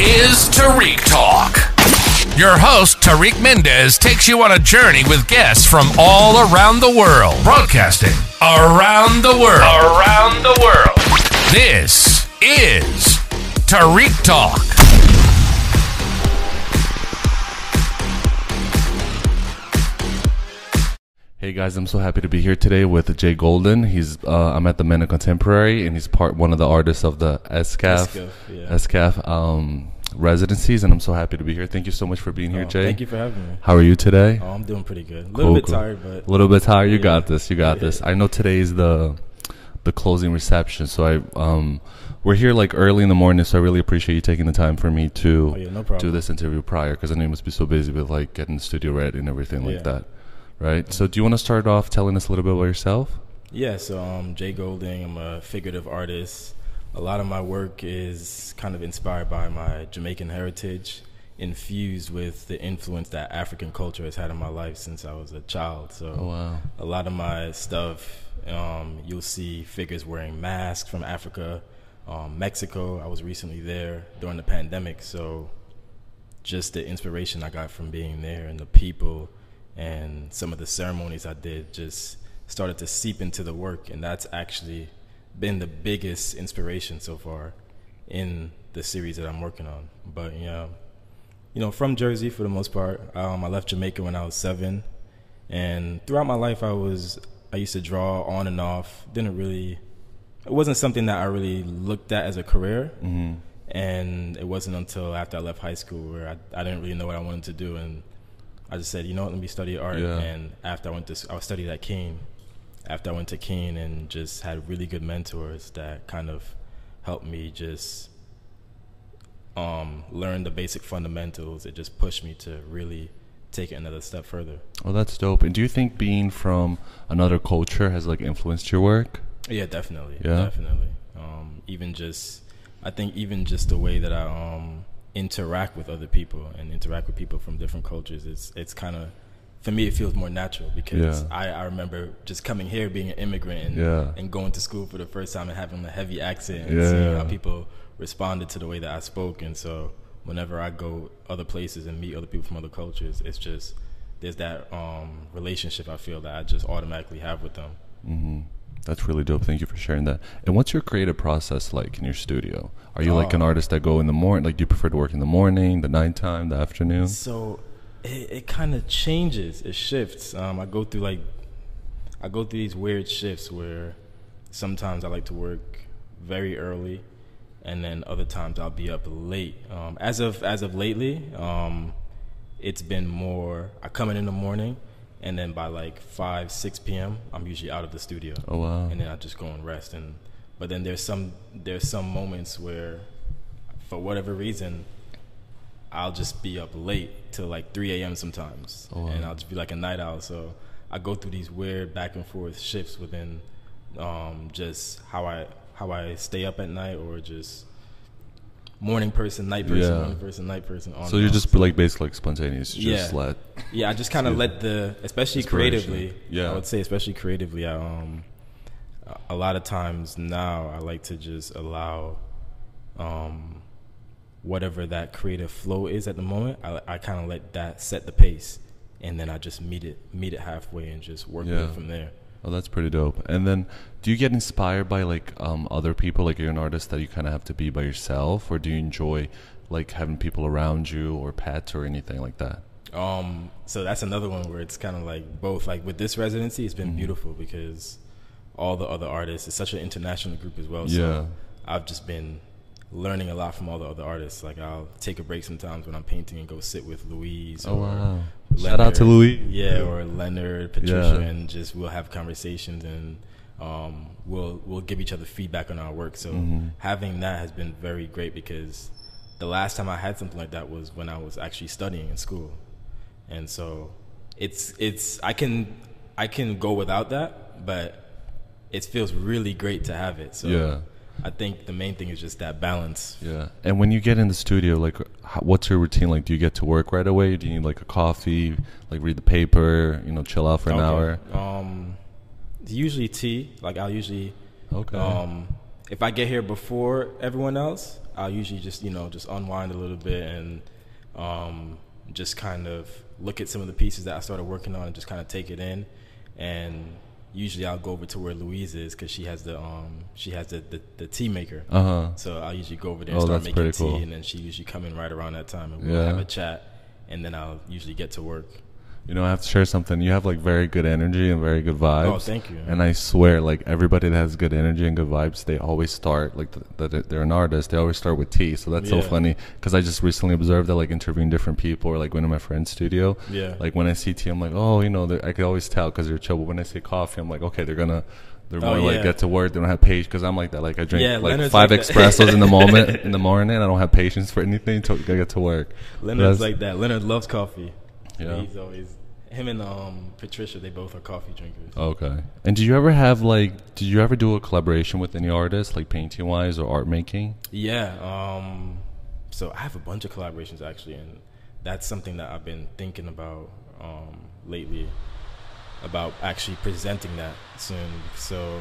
is Tariq Talk. Your host, Tariq Mendez, takes you on a journey with guests from all around the world, broadcasting around the world. Around the world. This is Tariq Talk. Hey guys, I'm so happy to be here today with Jay Golding. He's uh, I'm at the Mana Contemporary, and he's part one of the artists of the ESKFF yeah. ESKFF um, residencies, and I'm so happy to be here. Thank you so much for being here, Oh, Jay. Thank you for having me. How are you today? Oh, I'm doing pretty good. A Cool, little bit cool. tired, but A little bit tired. You Yeah. got this. You got Yeah. this. I know today is the the closing reception, so I um we're here like early in the morning, so I really appreciate you taking the time for me to oh no do this interview prior because I know you must be so busy with like getting the studio ready and everything like that, right? So, do you want to start off telling us a little bit about yourself? Yeah, so um, Jay Golding. I'm a figurative artist. A lot of my work is kind of inspired by my Jamaican heritage, infused with the influence that African culture has had in my life since I was a child. So Oh wow, a lot of my stuff, um, you'll see figures wearing masks from Africa, um, Mexico. I was recently there during the pandemic, so just the inspiration I got from being there and the people and some of the ceremonies I did just started to seep into the work, and that's actually been the biggest inspiration so far in the series that I'm working on. But yeah, you know, from Jersey for the most part. Um, I left Jamaica when I was seven, and throughout my life, I was I used to draw on and off. Didn't really, it wasn't something that I really looked at as a career. hmm And it wasn't until after I left high school where I, I didn't really know what I wanted to do, and I just said, you know what, let me study art. Yeah. And after I went to, I studied at Kean. After I went to Kean and just had really good mentors that kind of helped me just um, learn the basic fundamentals. It just pushed me to really take it another step further. Well, that's dope. And do you think being from another culture has like influenced your work? Yeah, definitely. Yeah? Definitely. Um, even just, I think even just the way that I um, interact with other people and interact with people from different cultures, it's it's kind of, for me, it feels more natural because Yeah. I, I remember just coming here, being an immigrant, and, Yeah. and going to school for the first time and having a heavy accent and Yeah. seeing how people responded to the way that I spoke, and so whenever I go other places and meet other people from other cultures, it's just there's that um, relationship I feel that I just automatically have with them. hmm That's really dope. Thank you for sharing that. And what's your creative process like in your studio? Are you like an Oh. artist that go in the morning? Like, do you prefer to work in the morning, the nighttime, the afternoon? So it, it kind of changes. It shifts. Um, I go through like I go through these weird shifts where sometimes I like to work very early, and then other times I'll be up late. Um, as of as of lately, um, it's been more. I come in in the morning, and then by like five six p.m. I'm usually out of the studio Oh wow. and then I just go and rest. And but then there's some there's some moments where, for whatever reason, I'll just be up late till like 3 a.m. sometimes, Oh, wow. and I'll just be like a night owl. So I go through these weird back and forth shifts within um, just how I how I stay up at night or just morning person, night person, Yeah. morning person, night person. On So you're just like basically like spontaneous. You Just Yeah. let. Yeah, I just kind of let the, especially creatively. Yeah. I would say especially creatively. I, um, a lot of times now I like to just allow, um, whatever that creative flow is at the moment. I, I kind of let that set the pace, and then I just meet it, meet it halfway, and just work Yeah. it from there. Oh, that's pretty dope. And then, do you get inspired by like um, other people? Like you're an artist that you kind of have to be by yourself, or do you enjoy like having people around you, or pets, or anything like that? Um, so that's another one where it's kind of like both. Like with this residency, it's been beautiful because all the other artists. It's such an international group as well. Yeah. So I've just been learning a lot from all the other artists. Like I'll take a break sometimes when I'm painting and go sit with Louise. Oh or wow! Shout out to louise Yeah, or Leonard, Patricia, Yeah. and just we'll have conversations and um, we'll we'll give each other feedback on our work. So Mhm. having that has been very great because the last time I had something like that was when I was actually studying in school, and so it's it's I can I can go without that, but it feels really great to have it. So Yeah. I think the main thing is just that balance. Yeah. And when you get in the studio, like, how, what's your routine? Like, do you get to work right away? Do you need like a coffee? Like, read the paper? You know, chill out for an hour? Um, usually tea. Like I'll usually Okay. Um, if I get here before everyone else, I'll usually just you know just unwind a little bit and um, just kind of look at some of the pieces that I started working on and just kind of take it in. And usually I'll go over to where Louise is because she has the um she has the the, the tea maker. Uh huh. So I'll usually go over there and Oh, start making tea, cool. and then she usually come in right around that time and we'll Yeah. have a chat, and then I'll usually get to work. You know, I have to share something. You have like very good energy and very good oh, vibes. Oh, thank you. And I swear, like everybody that has good energy and good vibes, they always start like the, the, they're an artist. They always start with tea. So that's so funny because I just recently observed that like interviewing different people or like going to my friend's studio. Yeah. Like when I see tea, I'm like, oh, you know, I could always tell because they're chill. But when I see coffee, I'm like, okay, they're gonna. They're Oh, more like get to work. They don't have patience because I'm like that. Like I drink Yeah, like Leonard's five like that. espressos in the moment in the morning. I don't have patience for anything to get to work. Leonard's like that. Leonard loves coffee. Yeah. He's always him and um Patricia. They both are coffee drinkers. Okay. And did you ever have like did you ever do a collaboration with any artist like painting wise or art making? Yeah. Um. So I have a bunch of collaborations actually, and that's something that I've been thinking about um, lately. About actually presenting that soon. So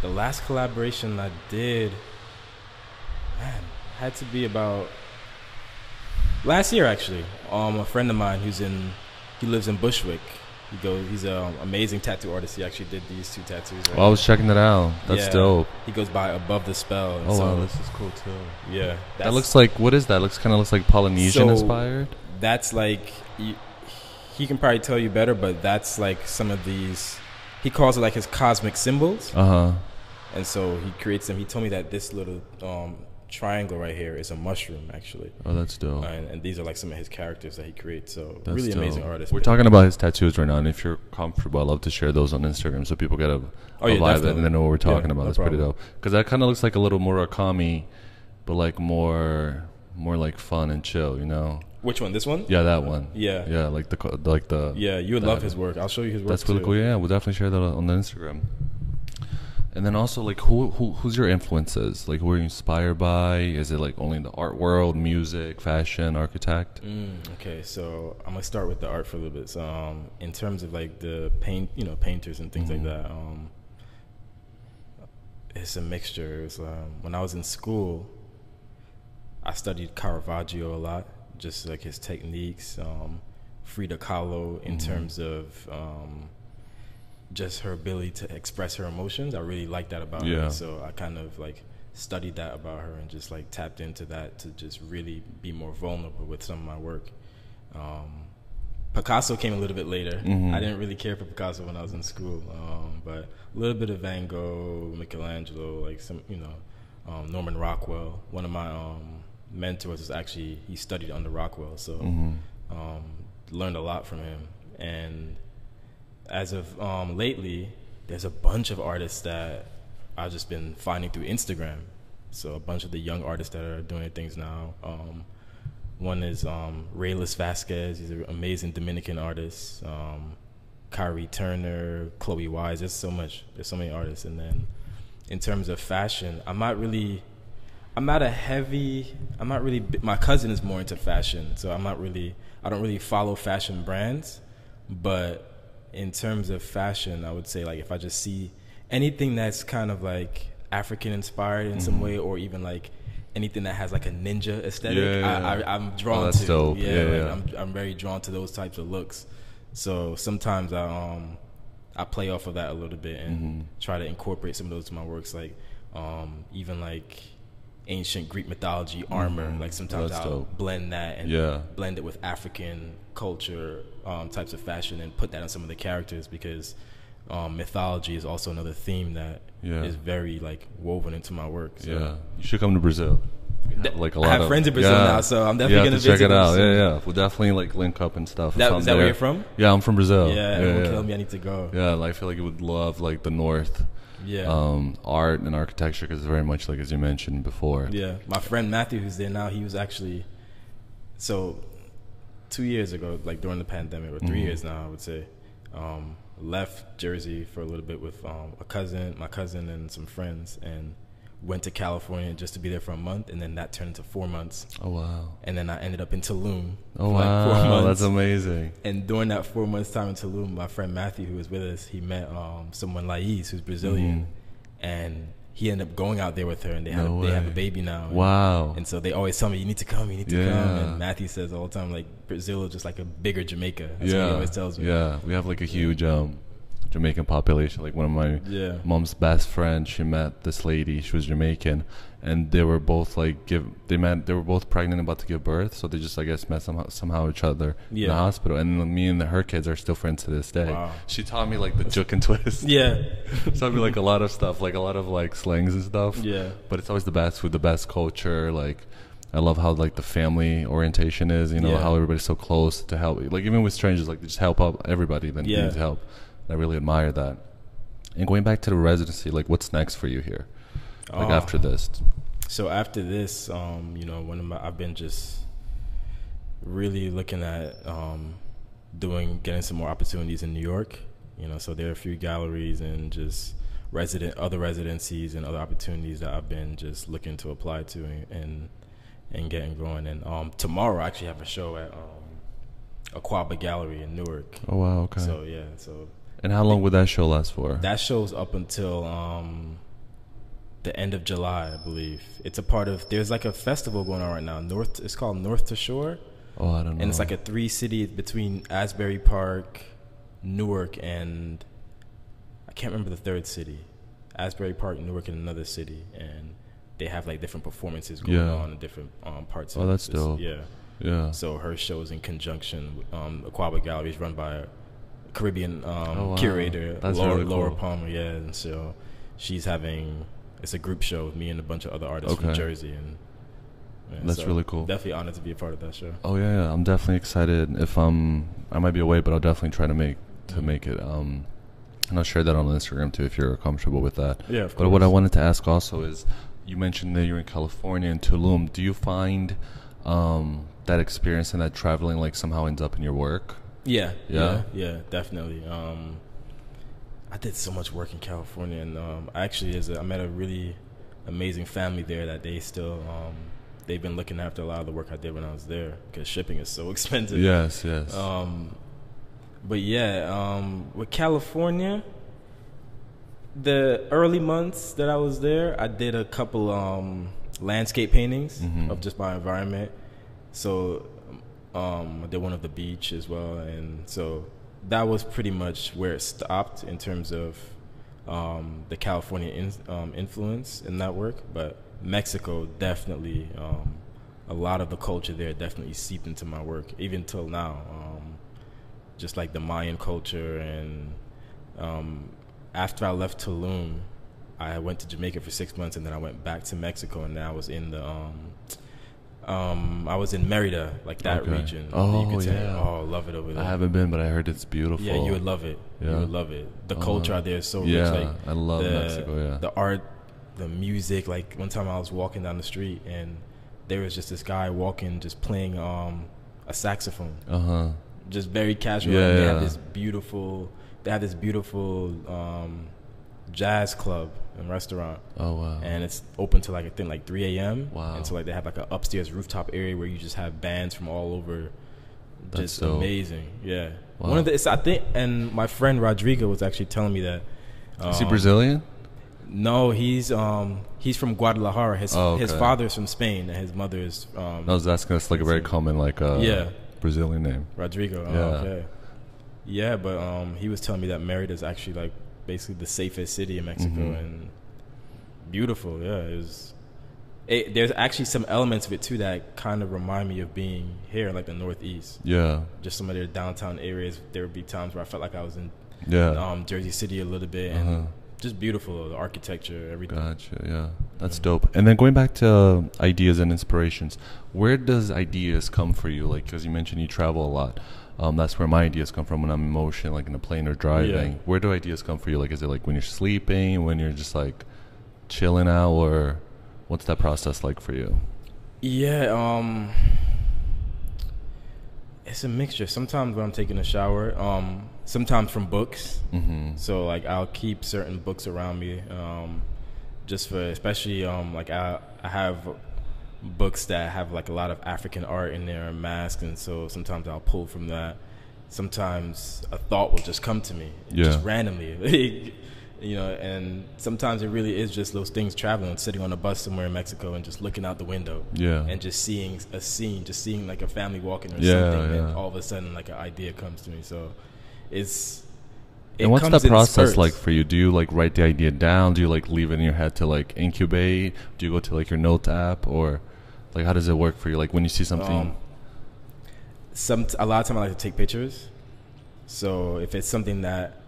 the last collaboration I did, man, had to be about last year actually. Um, a friend of mine who's in, he lives in Bushwick. He goes, he's an amazing tattoo artist. He actually did these two tattoos. Right Oh, I was checking that out. That's Yeah. dope. He goes by above the spell. and Oh so, wow, this is cool too. yeah. That looks like what is that? Looks kind of looks like Polynesian So- inspired. that's like he, he can probably tell you better, but that's like some of these. He calls it like his cosmic symbols, Uh huh. and so he creates them. He told me that this little um, triangle right here is a mushroom, actually, Oh, that's dope. Uh, and, and these are like some of his characters that he creates. So That's really dope. amazing artist. We're but- talking about his tattoos right now, and if you're comfortable, I'd love to share those on Instagram so people get a, Oh, yeah, definitely. and they know what we're talking Yeah, about. no That's pretty dope. Because that kind of looks like a little Murakami, but like more more like fun and chill. You know? Which one? This one? Yeah, that one. Yeah. Yeah, like the like the Yeah, you would love his work. I'll show you his work. That's really too. cool. Yeah, we'll definitely share that on the Instagram. And then also, like, who, who who's your influences? Like, who are you inspired by? Is it like only the art world, music, fashion, architect? Mm, okay, so I'm gonna start with the art for a little bit. So, um, in terms of like the paint, you know, painters and things Mhm. like that, um, it's a mixture. It's, um, when I was in school, I studied Caravaggio a lot, just like his techniques. Um, Frida Kahlo, in Mhm. terms of um, just her ability to express her emotions, I really like that about Yeah. her. So I kind of like studied that about her and just like tapped into that to just really be more vulnerable with some of my work. Um, Picasso came a little bit later. Mhm. I didn't really care for Picasso when I was in school, um, but a little bit of Van Gogh, Michelangelo, like some, you know, um, Norman Rockwell. One of my um, mentors is actually he studied under Rockwell, so Mhm. um, learned a lot from him. And as of um, lately, there's a bunch of artists that I've just been finding through Instagram. So a bunch of the young artists that are doing things now. Um, one is um, Raelis Vasquez. He's an amazing Dominican artist. Um, Kyrie Turner, Chloe Wise. There's so much. There's so many artists. And then in terms of fashion, I'm not really. I'm not a heavy. I'm not really. My cousin is more into fashion, so I'm not really. I don't really follow fashion brands, but in terms of fashion, I would say like if I just see anything that's kind of like African inspired in some Mhm. way, or even like anything that has like a ninja aesthetic, Yeah, yeah, I, yeah. I, I'm drawn Oh, to. dope. Yeah, like. I'm I'm very drawn to those types of looks. So sometimes I um I play off of that a little bit and Mhm. try to incorporate some of those to my works, like um even like ancient Greek mythology armor. Mhm. Like sometimes That's I'll dope. blend that and blend it with African culture um, types of fashion and put that on some of the characters because um, mythology is also another theme that is Yeah. very like woven into my work. So. Yeah, you should come to Brazil. Have, like a lot I have of friends in Brazil yeah. now, so I'm definitely gonna to check it out. Yeah, yeah. We'll definitely like link up and stuff. That, is that where you're from? Yeah, I'm from Brazil. Yeah, yeah, yeah. kill me. I need to go. Yeah, and I feel like it would love like the North, Yeah. um, art and architecture because it's very much like as you mentioned before. Yeah, my friend Matthew, who's there now, he was actually so two years ago, like during the pandemic, or 3 Mhm. years now, I would say, um, left Jersey for a little bit with um, a cousin, my cousin, and some friends, and went to California just to be there for a month, and then that turned into four months, Oh wow. and then I ended up in Tulum. Oh for like four wow, months. that's amazing. And during that four months time in Tulum, my friend Matthew, who was with us, he met um, someone Laiz, who's Brazilian, Mhm. and he ended up going out there with her, and they have No they have a baby now. Wow. And so they always tell me, "You need to come, you need to come." And Matthew says all the time, like Brazil is just like a bigger Jamaica. That's yeah. what he always tells me. Yeah, we have like a huge um, Jamaican population. Like one of my Yeah. mom's best friends, she met this lady. She was Jamaican, and they were both like give. They met. They were both pregnant, about to give birth. So they just, I guess, met somehow somehow each other in the hospital. And me and her kids are still friends to this day. Wow. She taught me like the juke and twist. Yeah. so I mean, like a lot of stuff, like a lot of like slangs and stuff. Yeah. But it's always the best with the best culture. Like, I love how like the family orientation is. You know Yeah. how everybody's so close to help. Like even with strangers, like they just help out everybody that Yeah. needs help. I really admire that. And going back to the residency, like what's next for you here? Like Oh. after this? So after this, um, you know, one of my I've been just really looking at um, doing getting some more opportunities in New York. You know, so there are a few galleries and just resident other residencies and other opportunities that I've been just looking to apply to and and, and getting going. And um, tomorrow I actually have a show at um, Akwaaba Gallery in Newark. Oh wow, okay. So yeah, so and how long would that show last for? that show's up until um, the end of July, I believe. It's a part of. There's like a festival going on right now. North. It's called North to Shore, oh, I don't know. and it's like a three city between Asbury Park, Newark, and I can't remember the third city. Asbury Park, Newark, and another city, and they have like different performances going Yeah. on in different um, parts. Oh, of that's this- dope. Yeah. yeah. So her show is in conjunction. with Um, Akwaaba Gallery is run by Caribbean um, Oh, wow. curator, That's Laura, really Laura. Palmer. Yeah, and so she's having it's a group show with me and a bunch of other artists from Jersey, and yeah, That's so really cool. Definitely honored to be a part of that show. Oh yeah, yeah, I'm definitely excited. If I'm, I might be away, but I'll definitely try to make to make it. Um, and I'll share that on Instagram too if you're comfortable with that. Yeah, of But what I wanted to ask also is, you mentioned that you're in California in Tulum. Do you find um, that experience and that traveling like somehow ends up in your work? Yeah, Yeah? yeah, yeah, definitely. Um, I did so much work in California, and um, actually, a, I met a really amazing family there that they still um, they've been looking after a lot of the work I did when I was there because shipping is so expensive. Yes, yes. Um, but yeah, um, with California, the early months that I was there, I did a couple um, landscape paintings Mhm. of just my environment. So um, did one of the beach as well, and so that was pretty much where it stopped in terms of um, the California in, um, influence in that work. But Mexico definitely, um, a lot of the culture there definitely seeped into my work, even till now. Um, just like the Mayan culture, and um, after I left Tulum, I went to Jamaica for six months, and then I went back to Mexico, and I was in the um, I was in Merida, like that Okay. region. Oh, you could say, yeah. oh, love it over there. I haven't been, but I heard it's beautiful. Yeah, you would love it. Yeah. You would love it. The Uh, culture out there is so yeah, rich. Like I love the, Mexico, yeah. the art, the music. Like one time I was walking down the street and there was just this guy walking, just playing um, a saxophone, Uh huh. just very casual. Yeah, and they yeah. have this beautiful. They have this beautiful um, jazz club and restaurant Oh wow. and it's open to like I think like 3 a.m. Wow. And so like they have like an upstairs rooftop area where you just have bands from all over. That's Just dope. amazing, yeah. Wow. One of the it's, I think, and my friend Rodrigo was actually telling me that. is he um, Brazilian? No, he's um he's from Guadalajara. His Oh, his okay. father's from Spain and his mother is um I was asking. That's like a very common like uh, Yeah. Brazilian name. Rodrigo. Oh, Yeah. okay. Yeah, but um he was telling me that Merida is actually like basically the safest city in Mexico Mhm. and beautiful. Yeah, it was. It, there's actually some elements of it too that kind of remind me of being here, like the Northeast. Yeah. Just some of their downtown areas. There would be times where I felt like I was in Yeah. um, Jersey City a little bit, and Uh-huh. Just beautiful. The architecture, everything. Gotcha. Yeah, that's dope. And then going back to uh, ideas and inspirations, where does ideas come for you? Like, because you mentioned you travel a lot. Um, that's where my ideas come from when I'm in motion, like in a plane or driving. Yeah. Where do ideas come for you? Like, is it like when you're sleeping, when you're just like chilling out, or what's that process like for you? Yeah, um it's a mixture. Sometimes when I'm taking a shower, um sometimes from books. Mm-hmm. So like I'll keep certain books around me um just for especially um like I I have books that have like a lot of African art in there and masks and so sometimes I'll pull from that. Sometimes a thought will just come to me Yeah. just randomly. you know, and sometimes it really is just those things traveling, sitting on a bus somewhere in Mexico and just looking out the window, Yeah. and just seeing a scene, just seeing like a family walking or Yeah, something, yeah. and all of a sudden like an idea comes to me. So it's it and what's that process spurts. like for you? Do you like write the idea down? Do you like leave it in your head to like incubate? Do you go to like your note app or like how does it work for you? Like when you see something, Um, some a lot of time I like to take pictures. So if it's something that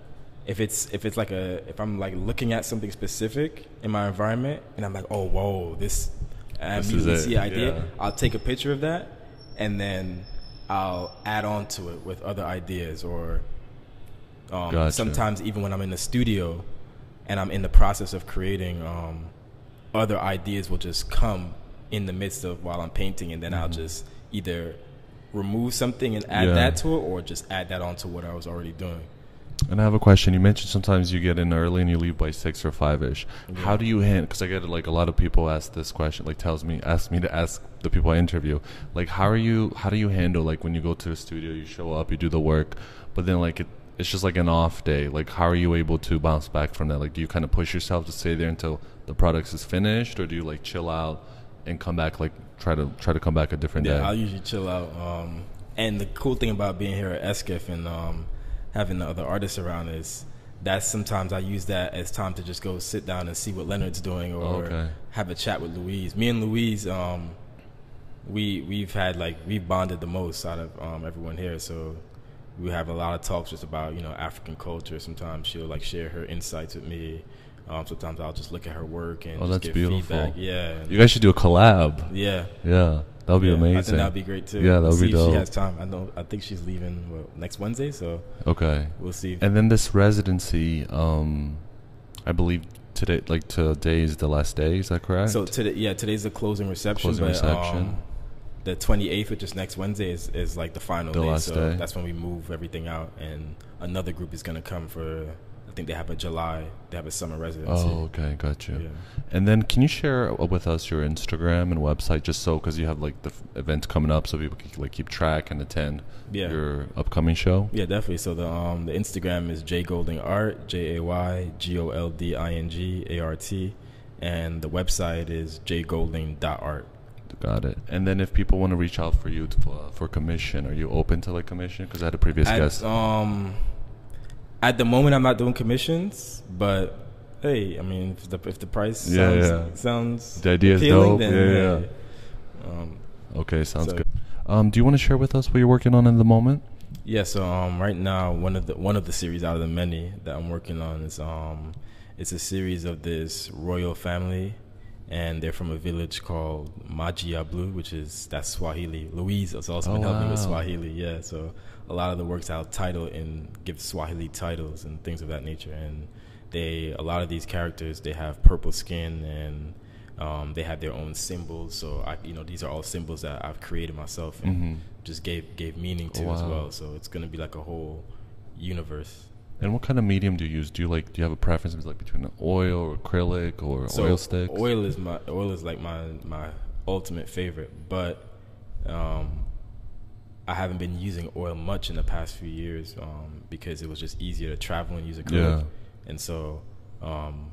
if it's if it's like a if I'm like looking at something specific in my environment and I'm like, oh whoa, this I this immediately see idea, yeah. I'll take a picture of that and then I'll add on to it with other ideas or um, Gotcha. sometimes even when I'm in the studio and I'm in the process of creating, um, other ideas will just come in the midst of while I'm painting, and then I'll just either remove something and add Mm-hmm. Yeah. that to it, or just add that onto what I was already doing. And I have a question. You mentioned sometimes you get in early and you leave by six or five ish. How do you handle? Because I get like a lot of people ask this question. Like tells me, ask me to ask the people I interview. Like how are you? How do you handle like when you go to the studio, you show up, you do the work, but then like it, it's just like an off day. Like how are you able to bounce back from that? Like do you kind of push yourself to stay there until the product is finished, or do you like chill out and come back? Like try to try to come back a different Yeah, day. Yeah, I'll usually chill out. Um, and the cool thing about being here at ESKFF and um, having the other artists around is that sometimes I use that as time to just go sit down and see what Leonard's doing or Okay. have a chat with Louise. Me and Louise, um, we we've had like we've bonded the most out of um, everyone here. So we have a lot of talks just about you know African culture. Sometimes she'll like share her insights with me. Um, sometimes I'll just look at her work and Oh, that's give beautiful. feedback. Yeah, you guys should do a collab. yeah. Yeah, that would be Yeah, amazing. I think that'd be great too. Yeah, that would be dope. She has time. I know. I think she's leaving what, next Wednesday, so Okay. we'll see. And then this residency, um, I believe today, like today is the last day. Is that correct? So today, yeah, today's the closing reception. Closing but, reception. Um, the 28th, which is next Wednesday, is, is like the final The day. so day. that's when we move everything out, and another group is gonna come for. I think they have a July. They have a summer residency. oh, okay, got you. Yeah. And then, can you share uh, with us your Instagram and website, just so because you have like the f- events coming up, so people can like keep track and attend Yeah. your upcoming show. Yeah, definitely. So the um the Instagram is J Golding Art, J A Y G O L D I N G A R T, and the website is jgolding.art. Got it. And then, if people want to reach out for you to, uh, for commission, are you open to like commission? Because I had a previous guest. um, at the moment, I'm not doing commissions, but hey, I mean, if the if the price Yeah, sounds, yeah. sounds The idea is dope. then Yeah, hey. Um, okay, sounds so- good. Um, do you want to share with us what you're working on in the moment? yeah. So um, right now, one of the one of the series out of the many that I'm working on is um, it's a series of this royal family. And they're from a village called Majia Blue, which is that's Swahili. Louise has also Oh, been helping with. Swahili, yeah. So a lot of the works I'll title and give Swahili titles and things of that nature. And they, a lot of these characters, they have purple skin and um, they have their own symbols. So I, you know, these are all symbols that I've created myself and Mhm. just gave gave meaning to Oh, as well. So it's gonna be like a whole universe. And what kind of medium do you use? Do you like? Do you have a preference like between oil or acrylic or So oil sticks? Oil is my oil is like my my ultimate favorite, but um, I haven't been using oil much in the past few years um, because it was just easier to travel and use acrylic, Yeah. and so um,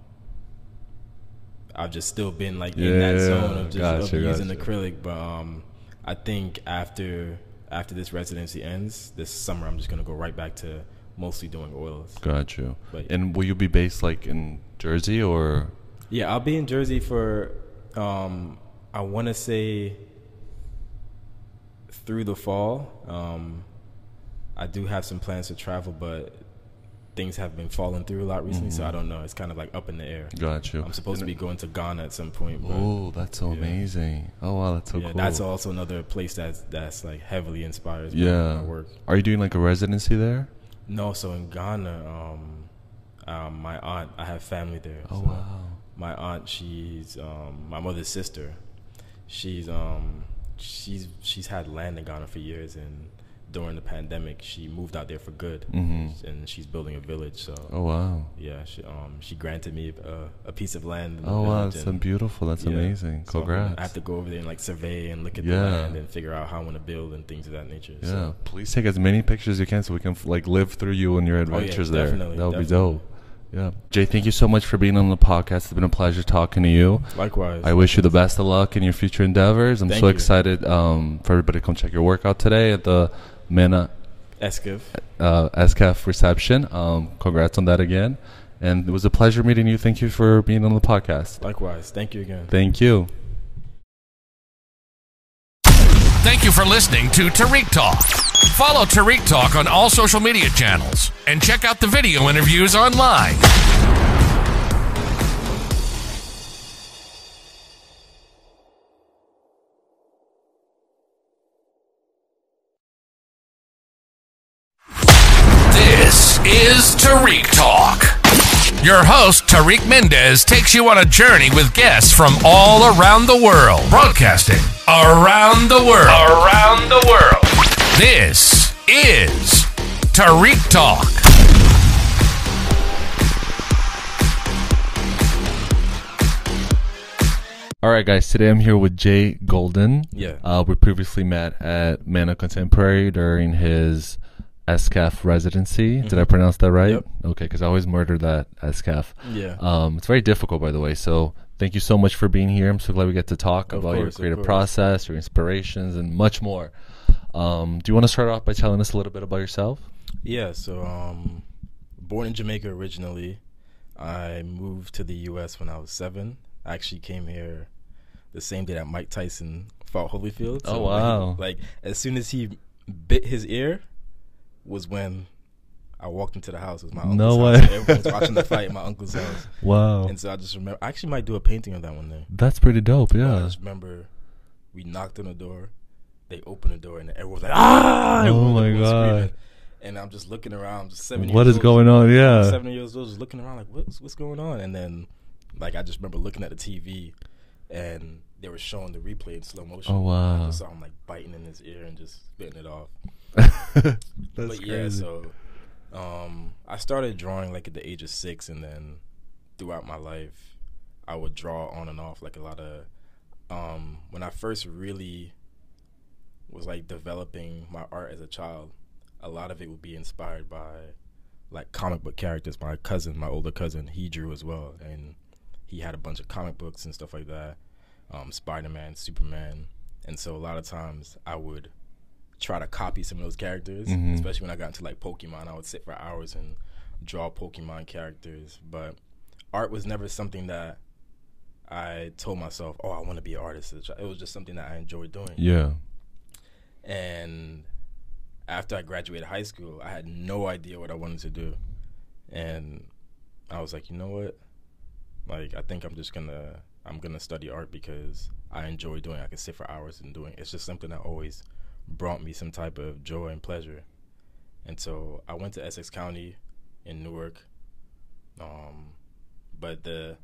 I've just still been like Yeah, in that yeah, zone of just gotcha, of using gotcha. acrylic. But um, I think after after this residency ends this summer, I'm just gonna go right back to mostly doing oils. Got you. But- and will you be based like in Jersey or? Yeah, I'll be in Jersey for um I want to say through the fall. Um I do have some plans to travel, but things have been falling through a lot recently, so I don't know. It's kind of like up in the air. Got you. I'm supposed to be going to Ghana at some point, Oh, that's so Yeah. amazing. Oh wow, that's so yeah, cool. that's also another place that's that's like heavily inspires Yeah. my work. Are you doing like a residency there? No, so in Ghana, um, um, my aunt, I have family there. Oh so wow. my aunt she's um my mother's sister she's um she's she's had land in Ghana for years and during the pandemic she moved out there for good Mhm. and she's building a village so Oh wow. yeah she um she granted me a, a piece of land Oh wow, that's and- beautiful. That's yeah. amazing. so Congrats. I have to go over there and like survey and look at Yeah. the land and figure out how I want to build and things of that nature yeah. so Please take as many pictures as you can so we can like live through you and your Oh, yeah, adventures there. That would be dope. Yeah. Jay, thank you so much for being on the podcast. It's been a pleasure talking to you. Likewise. I wish you the best of luck in your future endeavors. I'm Thank so you. excited um, for everybody to come check your work out today at the Mana ESKFF. uh, ESKFF reception. Um, congrats on that again. And it was a pleasure meeting you. Thank you for being on the podcast. Likewise. Thank you again. Thank you. Thank you for listening to Tariq Talk. Follow Tariq Talk on all social media channels and check out the video interviews online. This is Tariq Talk. Your host, Tariq Mendez, takes you on a journey with guests from all around the world. Broadcasting around the world. Around the world. This is Tariq Talk. All right, guys. Today I'm here with Jay Golding. Yeah. Uh, we previously met at Mana Contemporary during his ESKFF residency. Did I pronounce that right? Yep. Okay, because I always murder that ESKFF. Yeah. Um, it's very difficult, by the way. So thank you so much for being here. I'm so glad we get to talk Of about your course, of creative process, your inspirations, and much more. Um, do you want to start off by telling us a little bit about yourself? Yeah, so um, born in Jamaica originally. I moved to the U.S. when I was seven. I actually came here the same day that Mike Tyson fought Holyfield. Oh, wow. Like, like, as soon as he bit his ear, was when I walked into the house. It was my uncle's No house. way. Everyone was watching the fight at my uncle's house, Wow, and so I just remember. I actually might do a painting of that one day. that's pretty dope. Yeah. I just remember we knocked on the door. They opened the door and everyone was like, "Ah!" Oh my God. screaming. And I'm just looking around, just seven. What is old, going on? Yeah. seven years old, just looking around like, what's what's going on? And then, like, I just remember looking at the TV, and they were showing the replay in slow motion. Oh, I wow. just saw him like biting in his ear and just spitting it off. that's but yeah, so um, I started drawing like at the age of six, and then throughout my life, I would draw on and off like a lot of. Um, when I first really was like developing my art as a child, a lot of it would be inspired by like comic book characters. My cousin, my older cousin, he drew as well, and he had a bunch of comic books and stuff like that. Um, Spider Man, Superman, and so a lot of times I would try to copy some of those characters, Mhm. especially when I got into like Pokemon. I would sit for hours and draw Pokemon characters, but art was never something that I told myself, "Oh, I want to be an artist." It was just something that I enjoyed doing. yeah. And after I graduated high school, I had no idea what I wanted to do. And I was like, you know what? Like, I think I'm just gonna I'm gonna study art because I enjoy doing. it. I can sit for hours and doing. it. It's just something that always brought me some type of joy and pleasure. And so I went to Essex County in Newark. Um, but the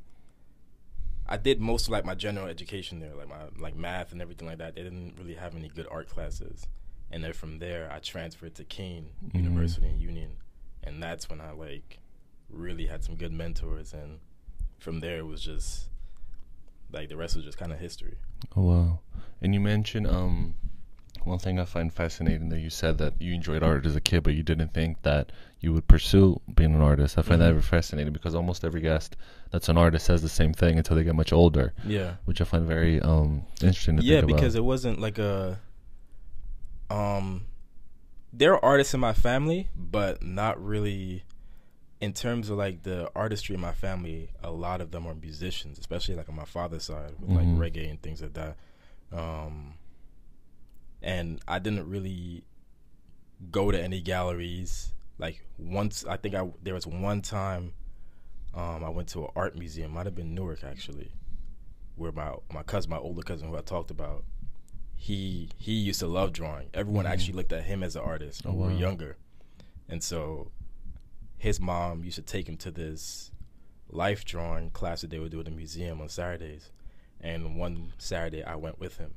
I did most of like my general education there, like my like math and everything like that. They didn't really have any good art classes, and then from there I transferred to Kean University in Union, and that's when I like really had some good mentors, and from there it was just like the rest was just kind of history. Oh wow! And you mentioned um, one thing I find fascinating that you said that you enjoyed art as a kid, but you didn't think that you would pursue being an artist. I find that Mhm. very fascinating because almost every guest that's an artist says the same thing until they get much older, Yeah. which I find very um interesting to yeah because it wasn't like a um there are artists in my family but not really in terms of like the artistry in my family a lot of them are musicians especially like on my father's side with Mhm. like reggae and things like that um and i didn't really go to any galleries like once i think i there was one time um i went to an art museum might have been newark actually where my my cousin, my older cousin, who I talked about, he he used to love drawing. Everyone Mhm. actually looked at him as an artist Oh, when we were younger, and so his mom used to take him to this life drawing class that they would do at the museum on Saturdays. And one Saturday, I went with him,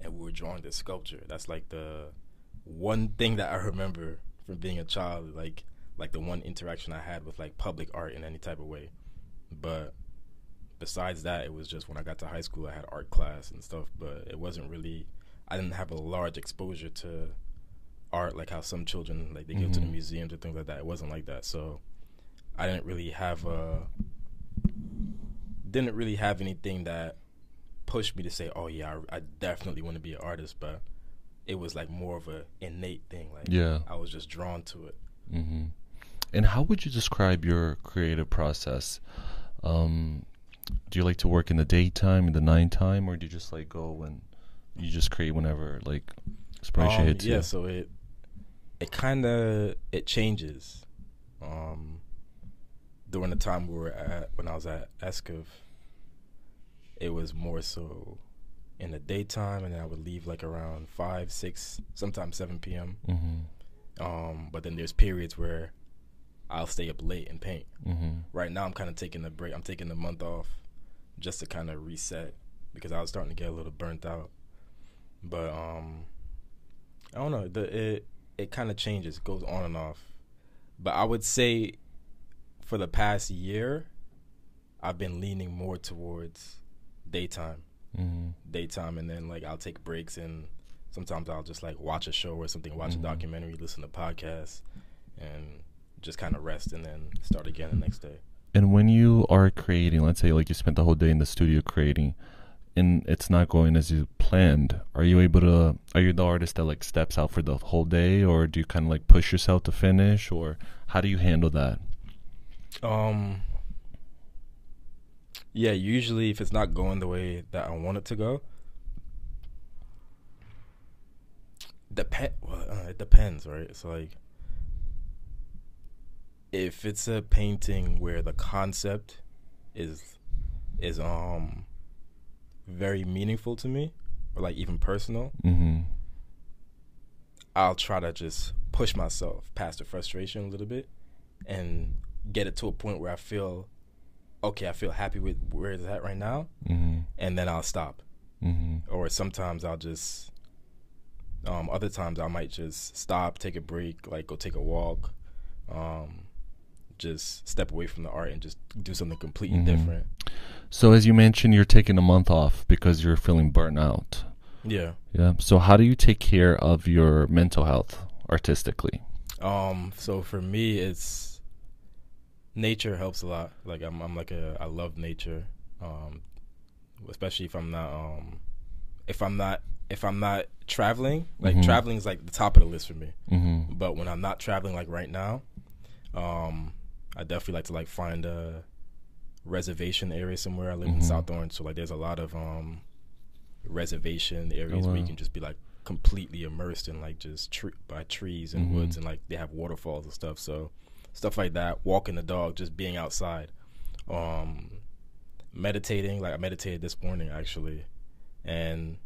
and we were drawing this sculpture. That's like the one thing that I remember from being a child, like like the one interaction I had with like public art in any type of way. But besides that, it was just when I got to high school, I had art class and stuff, but it wasn't really. I didn't have a large exposure to art like how some children like they go to the Mhm. museums and things like that. It wasn't like that. So I didn't really have a didn't really have anything that pushed me to say, "Oh yeah, I, I definitely want to be an artist." But it was like more of a innate thing. Like Yeah. I was just drawn to it. hmm And how would you describe your creative process? Um, do you like to work in the daytime, in the nighttime, or do you just like go and you just create whenever like inspiration Um, hits yeah, you? so it it kind of it changes. Um, during the time we were at when I was at ESKFF, it was more so in the daytime, and then I would leave like around five, six, sometimes seven p.m. Mm-hmm. Um, but then there's periods where I'll stay up late and paint. Mm-hmm. Right now, I'm kind of taking a break. I'm taking the month off just to kind of reset because I was starting to get a little burnt out. But um, I don't know. The it it kind of changes, it goes on and off. But I would say for the past year, I've been leaning more towards daytime, Mm-hmm. daytime, and then like I'll take breaks and sometimes I'll just like watch a show or something, watch Mhm. a documentary, listen to podcasts, and just kind of rest and then start again the next day. And when you are creating, let's say like you spent the whole day in the studio creating, and it's not going as you planned, are you able to? Are you the artist that like steps out for the whole day, or do you kind of like push yourself to finish, or how do you handle that? Um. Yeah, usually if it's not going the way that I want it to go, depend. Well, uh, it depends, right? It's like if it's a painting where the concept is is um very meaningful to me, or like even personal, Mm-hmm. I'll try to just push myself past the frustration a little bit and get it to a point where I feel okay, I feel happy with where it's at right now, Mm-hmm. and then I'll stop. Mm-hmm. Or sometimes I'll just um other times I might just stop, take a break, like go take a walk, um just step away from the art and just do something completely Mhm. different. So as you mentioned, you're taking a month off because you're feeling burnt out. Yeah. Yeah. So how do you take care of your mental health artistically? Um, so for me, it's nature helps a lot. Like I'm, I'm like a, I love nature. Um, especially if I'm not, um, if I'm not, if I'm not traveling. Like Mhm. traveling is like the top of the list for me. Mm-hmm. But when I'm not traveling, like right now, um, I definitely like to like find a reservation area somewhere. I live in Mhm. South Orange, so like there's a lot of um reservation areas where you can just be like completely immersed in like just tre- by trees and Mhm. woods and like they have waterfalls and stuff. So stuff like that, walking the dog, just being outside, um, meditating. Like I meditated this morning actually, and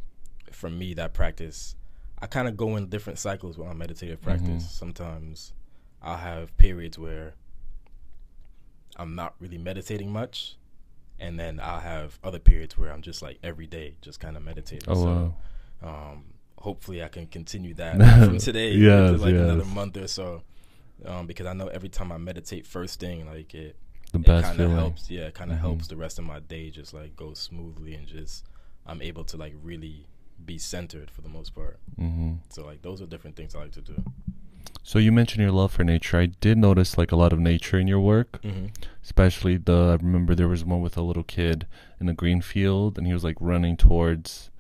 for me that practice, I kind of go in different cycles with my meditative practice. Mhm. Sometimes I'll have periods where I'm not really meditating much. And then I'll have other periods where I'm just like every day, just kind of meditating. Oh so, wow. um, hopefully I can continue that from today Yes, to like another month or so. Um, because I know every time I meditate first thing, like it, The it best kind of helps. Yeah, it kind of Mhm. helps the rest of my day just like go smoothly and just I'm able to like really be centered for the most part. Mm-hmm. So like those are different things I like to do. So you mentioned your love for nature. I did notice like a lot of nature in your work, Mm-hmm. especially the. I remember there was one with a little kid in a green field, and he was like running towards,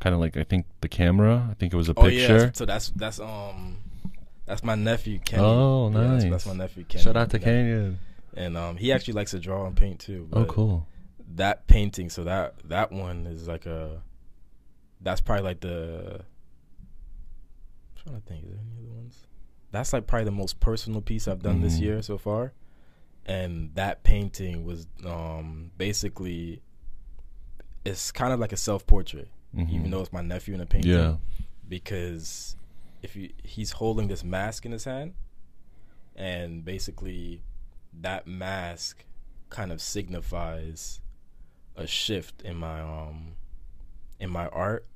kind of like I think the camera. I think it was a Oh picture. yeah, so that's that's um that's my nephew Kenny. Oh, Yeah, that's, nice. that's my nephew Kenny. Shout out to Yeah. Canyon. And um he actually likes to draw and paint too. Oh, cool. That painting, so that that one is like a that's probably like the I'm trying to think, is there any other ones? That's like probably the most personal piece I've done this Mhm. year so far. And that painting was um basically it's kind of like a self portrait, Mhm. even though it's my nephew in a painting Yeah. because if you he's holding this mask in his hand and basically that mask kind of signifies a shift in my um in my art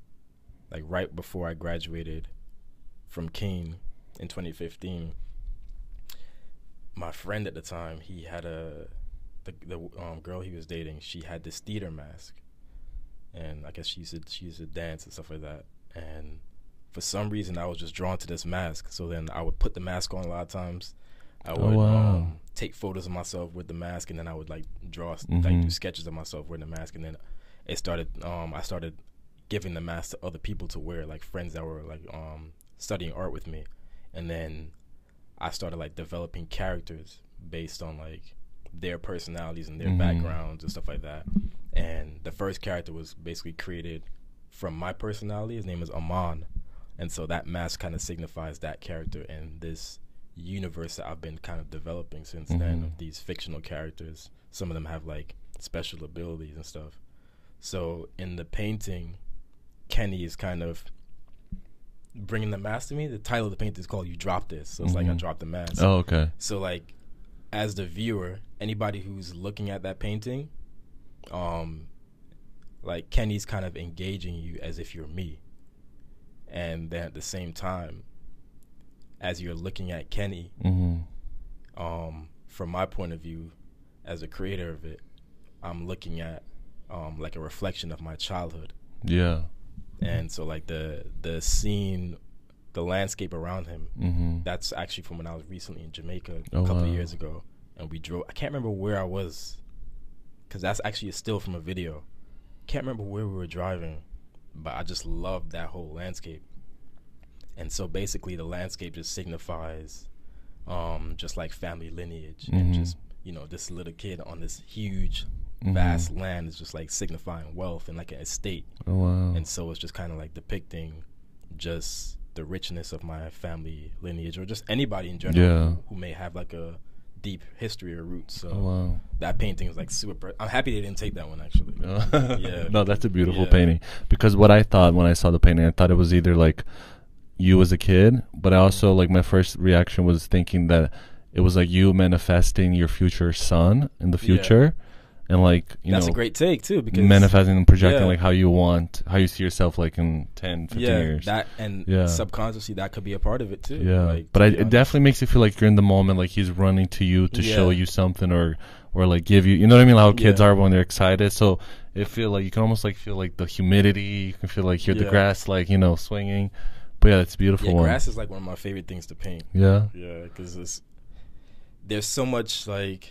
like right before I graduated from Kean in 2015 my friend at the time he had a the the um, girl he was dating she had this theater mask. And I guess she used to she used to dance and stuff like that. And for some reason I was just drawn to this mask. So then I would put the mask on a lot of times. I Oh, would wow. um, take photos of myself with the mask, and then I would like draw Mm-hmm. like do sketches of myself wearing the mask, and then it started. Um, I started giving the mask to other people to wear, like friends that were like um studying art with me, and then I started like developing characters based on like their personalities and their Mhm. backgrounds and stuff like that. And the first character was basically created from my personality. His name is Aman, and so that mask kind of signifies that character and this universe that I've been kind of developing since then Mhm. of these fictional characters. Some of them have like special abilities and stuff. So in the painting, Kenny is kind of bringing the mask to me. The title of the painting is called "You Drop This," so it's like I Mhm. dropped the mask. Oh, okay. So like, as the viewer, anybody who's looking at that painting, um, like Kenny's kind of engaging you as if you're me, and then at the same time, as you're looking at Kenny, hmm um, from my point of view, as a creator of it, I'm looking at um, like a reflection of my childhood, Yeah. and so like the the scene, the landscape around him, hmm that's actually from when I was recently in Jamaica a Oh, couple wow. of years ago, and we drove. I can't remember where I was, because that's actually a still from a video. Can't remember where we were driving, but I just love that whole landscape. And so basically, the landscape just signifies, um, just like family lineage, and Mhm. just you know, this little kid on this huge, Mhm. vast land is just like signifying wealth and like an estate. Oh wow. And so it's just kind of like depicting just the richness of my family lineage or just anybody in general Yeah. who, who may have like a deep history or roots. So oh wow. that painting is like super. Per- I'm happy they didn't take that one actually. Yeah. No, that's a beautiful Yeah. painting. Because what I thought when I saw the painting, I thought it was either like you as a kid, but I also like my first reaction was thinking that it was like you manifesting your future son in the Yeah. And like you know, That's know a great take too because manifesting and projecting Yeah. like how you want, how you see yourself like in 10, 15 yeah, years. that and Yeah. subconsciously that could be a part of it too. yeah, like, but to I, it definitely makes you feel like you're in the moment, like he's running to you to show you something or or like give you, you know what I mean? Like how kids Yeah. are when they're excited. So it feel like you can almost like feel like the humidity. You can feel like hear the grass like you know swinging. But yeah, it's beautiful Yeah, one. grass is like one of my favorite things to paint. Yeah, Yeah, because it's there's so much like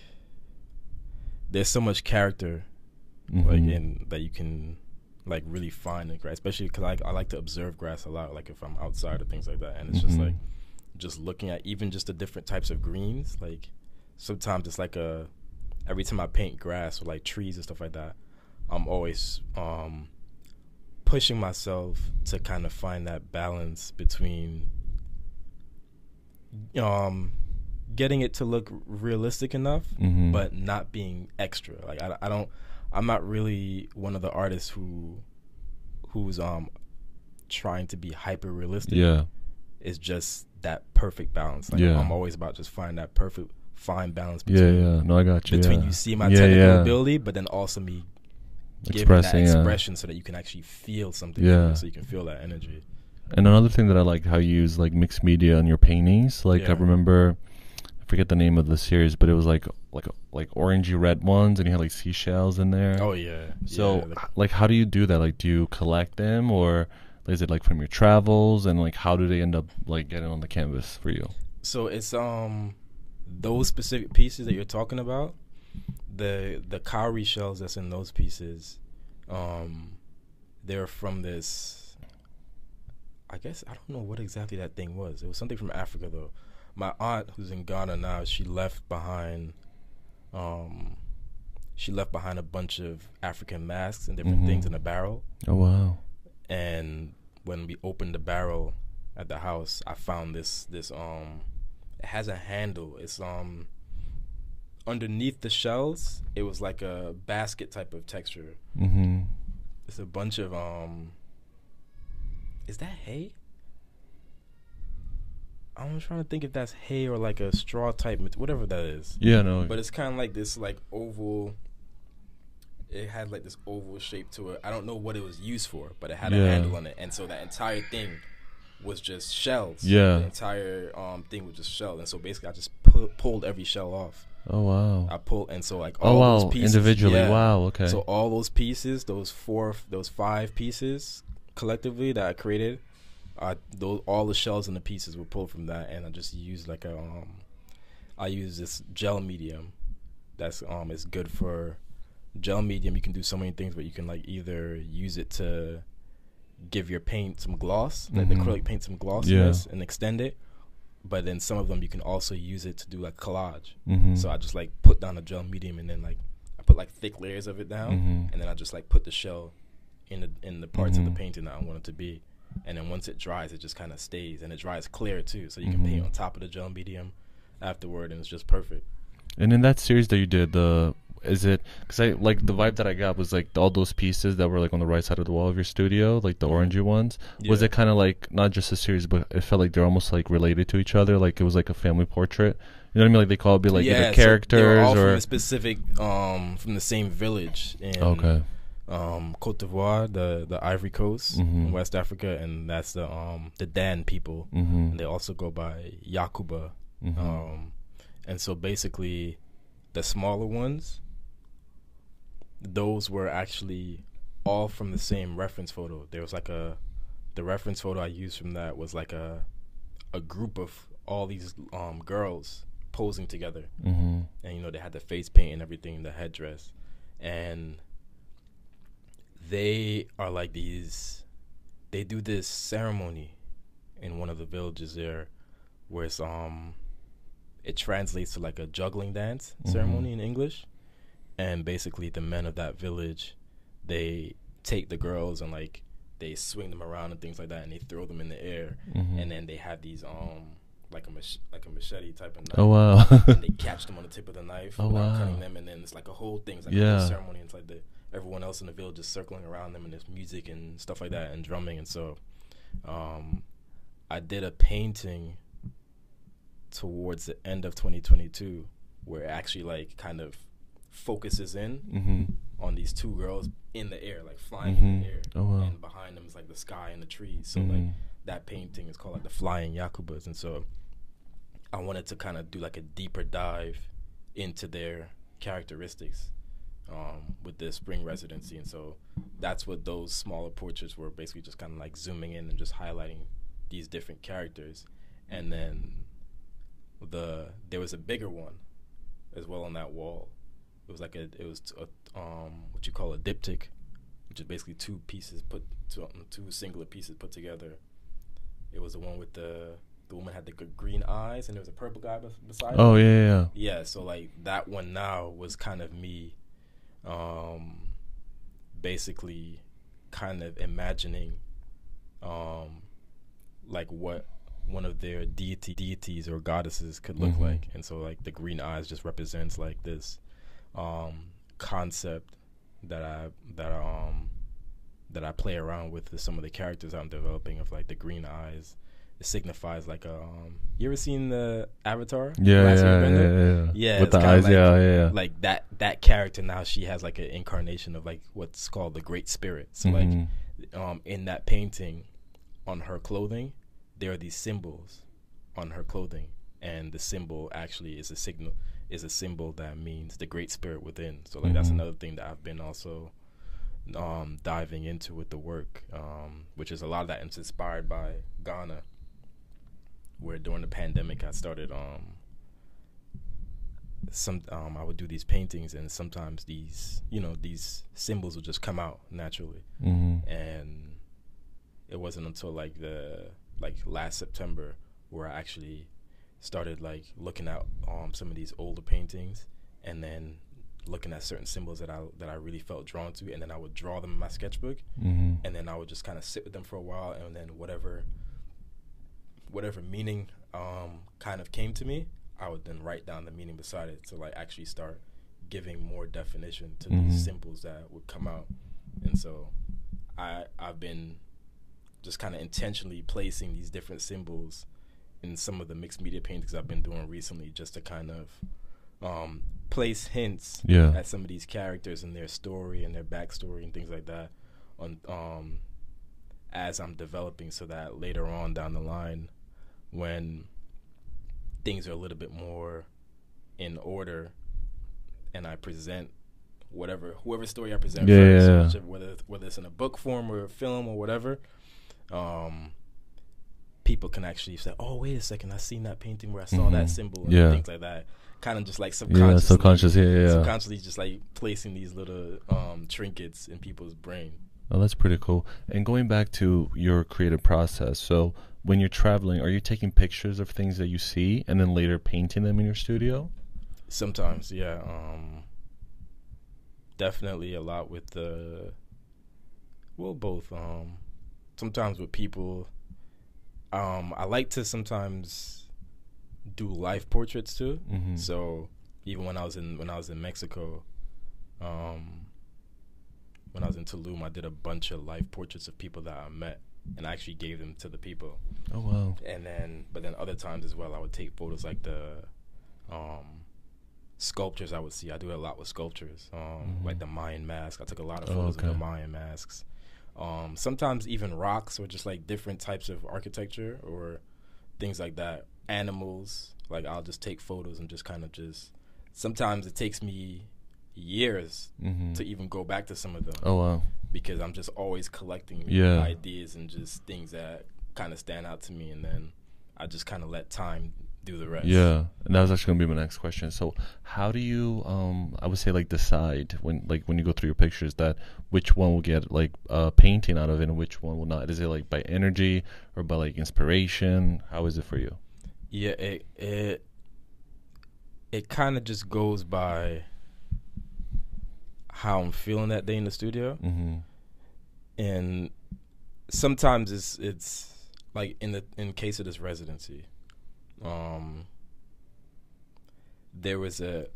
there's so much character like Mhm. in that you can like really find in grass, especially because I, I like to observe grass a lot, like if I'm outside or things like that, and it's just Mhm. like just looking at even just the different types of greens. Like sometimes it's like a every time I paint grass or like trees and stuff like that, I'm always um pushing myself to kind of find that balance between um getting it to look realistic enough Mhm. but not being extra like I, I don't i'm not really one of the artists who who's um trying to be hyper realistic yeah, it's just that perfect balance like Yeah. i'm always about just find that perfect fine balance between yeah. yeah. No, I got you. between yeah. you see my Yeah, technical ability but then also me giving that expressing. yeah. expression so that you can actually feel something Yeah. so you can feel that energy And another thing that I like how you use like mixed media in your paintings. Like I remember, forget the name of the series, but it was like like like orangey red ones, and you had like seashells in there. oh yeah So, yeah, like- like, how do you do that? Like, do you collect them, or is it like from your travels? And like, how do they end up like getting on the canvas for you? So it's um those specific pieces that you're talking about, the the cowrie shells that's in those pieces, um, they're from this. I guess I don't know what exactly that thing was. It was something from Africa though. My aunt, who's in Ghana now, she left behind. Um, she left behind a bunch of African masks and different Mhm. things in a barrel. Oh wow! and when we opened the barrel at the house i found this this um it has a handle it's um underneath the shells it was like a basket type of texture Mm-hmm. it's a bunch of um is that hay i'm trying to think if that's hay or like a straw type whatever that is Yeah, no. but it's kind of like this like oval it had like this oval shape to it i don't know what it was used for but it had a handle on it and so that entire thing was just shells Yeah. the entire um thing was just shell and so basically i just pu- pulled every shell off oh wow! i pulled and so like oh all wow! those pieces Individually, yeah. wow. Okay. so all those pieces those four those five pieces collectively that i created uh those all the shells and the pieces were pulled from that and i just used like a um I use this gel medium. That's um is good for gel medium. You can do so many things, but you can like either use it to give your paint some gloss, like the Mhm. acrylic paint some glossiness, and extend it. But then some of them you can also use it to do like collage. Mm-hmm. So I just like put down a gel medium and then like I put like thick layers of it down, Mhm. and then I just like put the shell in the in the parts of the painting that I want it to be, and then once it dries, it just kind of stays, and it dries clear too, so you can paint Mhm. on top of the gel medium afterward, and it's just perfect. And in that series that you did, the is it because I like the vibe that I got was like all those pieces that were like on the right side of the wall of your studio, like the orangey ones. Was it kind of like not just a series, but it felt like they're almost like related to each other, like it was like a family portrait. You know what I mean? Like they call it be like either characters all or from a specific um from the same village in okay. Um Cote d'Ivoire, the the Ivory Coast Mhm. in West Africa, and that's the um the Dan people. Mm-hmm. And they also go by Yakuba. mm-hmm. Um, and so basically, the smaller ones, those were actually all from the same reference photo. There was like a, the reference photo I used from that was like a, a group of all these um girls posing together, mm-hmm. and you know they had the face paint and everything, the headdress, and they are like these. They do this ceremony in one of the villages there, where it's um, it translates to like a juggling dance Mhm. ceremony in English, and basically the men of that village, they take the girls and like they swing them around and things like that, and they throw them in the air, Mm-hmm. and then they have these um like a mach- like a machete type of knife oh wow. and they catch them on the tip of the knife Oh, wow. cutting them, and then it's like a whole thing. It's like a Yeah. whole ceremony. It's like the everyone else in the village is circling around them, and there's music and stuff like that, and drumming. And so, um, I did a painting towards the end of 2022 where it actually like kind of focuses in mm-hmm. on these two girls in the air, like flying in Mhm. the air, Oh, wow. and behind them is like the sky and the trees. So Mhm. like that painting is called like the flying yakubas and so i wanted to kind of do like a deeper dive into their characteristics um, with the spring residency and so that's what those smaller portraits were basically just kind of like zooming in and just highlighting these different characters and then the there was a bigger one as well on that wall it was like a it was a, um what you call a diptych which is basically two pieces put two, two singular pieces put together it was the one with the the woman had the green eyes and there was a purple guy beside Oh her. yeah, yeah. Yeah, so like that one now was kind of me um basically kind of imagining um like what one of their deity deities or goddesses could look Mhm. like. And so like the green eyes just represents like this um concept that I that um that I play around with, with some of the characters I'm developing of like the green eyes. Signifies like a um you ever seen the Avatar? Yeah, Last yeah, yeah, Airbender? yeah, Yeah, With the eyes, like- yeah, yeah, yeah. like that that character now she has like an incarnation of like what's called the great spirit so Mhm. like um in that painting on her clothing there are these symbols on her clothing and the symbol actually is a signal is a symbol that means the great spirit within so like that's Mhm. another thing that i've been also um diving into with the work um which is a lot of that is inspired by ghana where during the pandemic i started um some um, I would do these paintings, and sometimes these, you know, these symbols would just come out naturally. Mhm. And it wasn't until like the like last September where I actually started like looking at um some of these older paintings, and then looking at certain symbols that I that I really felt drawn to, and then I would draw them in my sketchbook, Mhm. and then I would just kind of sit with them for a while, and then whatever whatever meaning um, kind of came to me, I would then write down the meaning beside it to like actually start giving more definition to Mhm. these symbols that would come out. And so I I've been just kind of intentionally placing these different symbols in some of the mixed media paintings I've been doing recently just to kind of um, place hints Yeah. at some of these characters and their story and their backstory and things like that on um as I'm developing so that later on down the line when things are a little bit more in order and I present whatever whoever story I present Yeah, first, whether whether it's in a book form or a film or whatever um people can actually say, "Oh, wait a second, I seen that painting where I saw that Mhm. symbol and Yeah. things like that." Kind of just like Yeah, subconscious. Yeah, yeah. yeah. subconsciously just like placing these little um, trinkets in people's brain. Oh, that's pretty cool. And going back to your creative process, so when you're traveling, are you taking pictures of things that you see and then later painting them in your studio? Sometimes, yeah. Um, definitely a lot with the, well, both. Um, sometimes with people. Um, I like to sometimes do life portraits too. Mm-hmm. So even when I was in when I was in Mexico, um, when I was in Tulum, I did a bunch of life portraits of people that I met, and I actually gave them to the people. oh wow. And then, but then other times as well, I would take photos like the um, sculptures I would see. I do a lot with sculptures, um, Mhm. like the Mayan mask. I took a lot of Oh, photos of the Mayan masks. Um, sometimes even rocks or just like different types of architecture or things like that. Animals, like I'll just take photos and just kind of just. Sometimes it takes me years Mm-hmm. to even go back to some of them Oh wow. Because I'm just always collecting Yeah. ideas and just things that kind of stand out to me, and then I just kind of let time do the rest. Yeah, and that was actually gonna be my next question. So, how do you, um, I would say, like decide when, like, when you go through your pictures that which one will get like a painting out of it and which one will not? Is it like by energy or by like inspiration? How is it for you? yeah. It it it kind of just goes by how I'm feeling that day in the studio, Mm-hmm. and sometimes it's it's like in the in case of this residency, um, there was a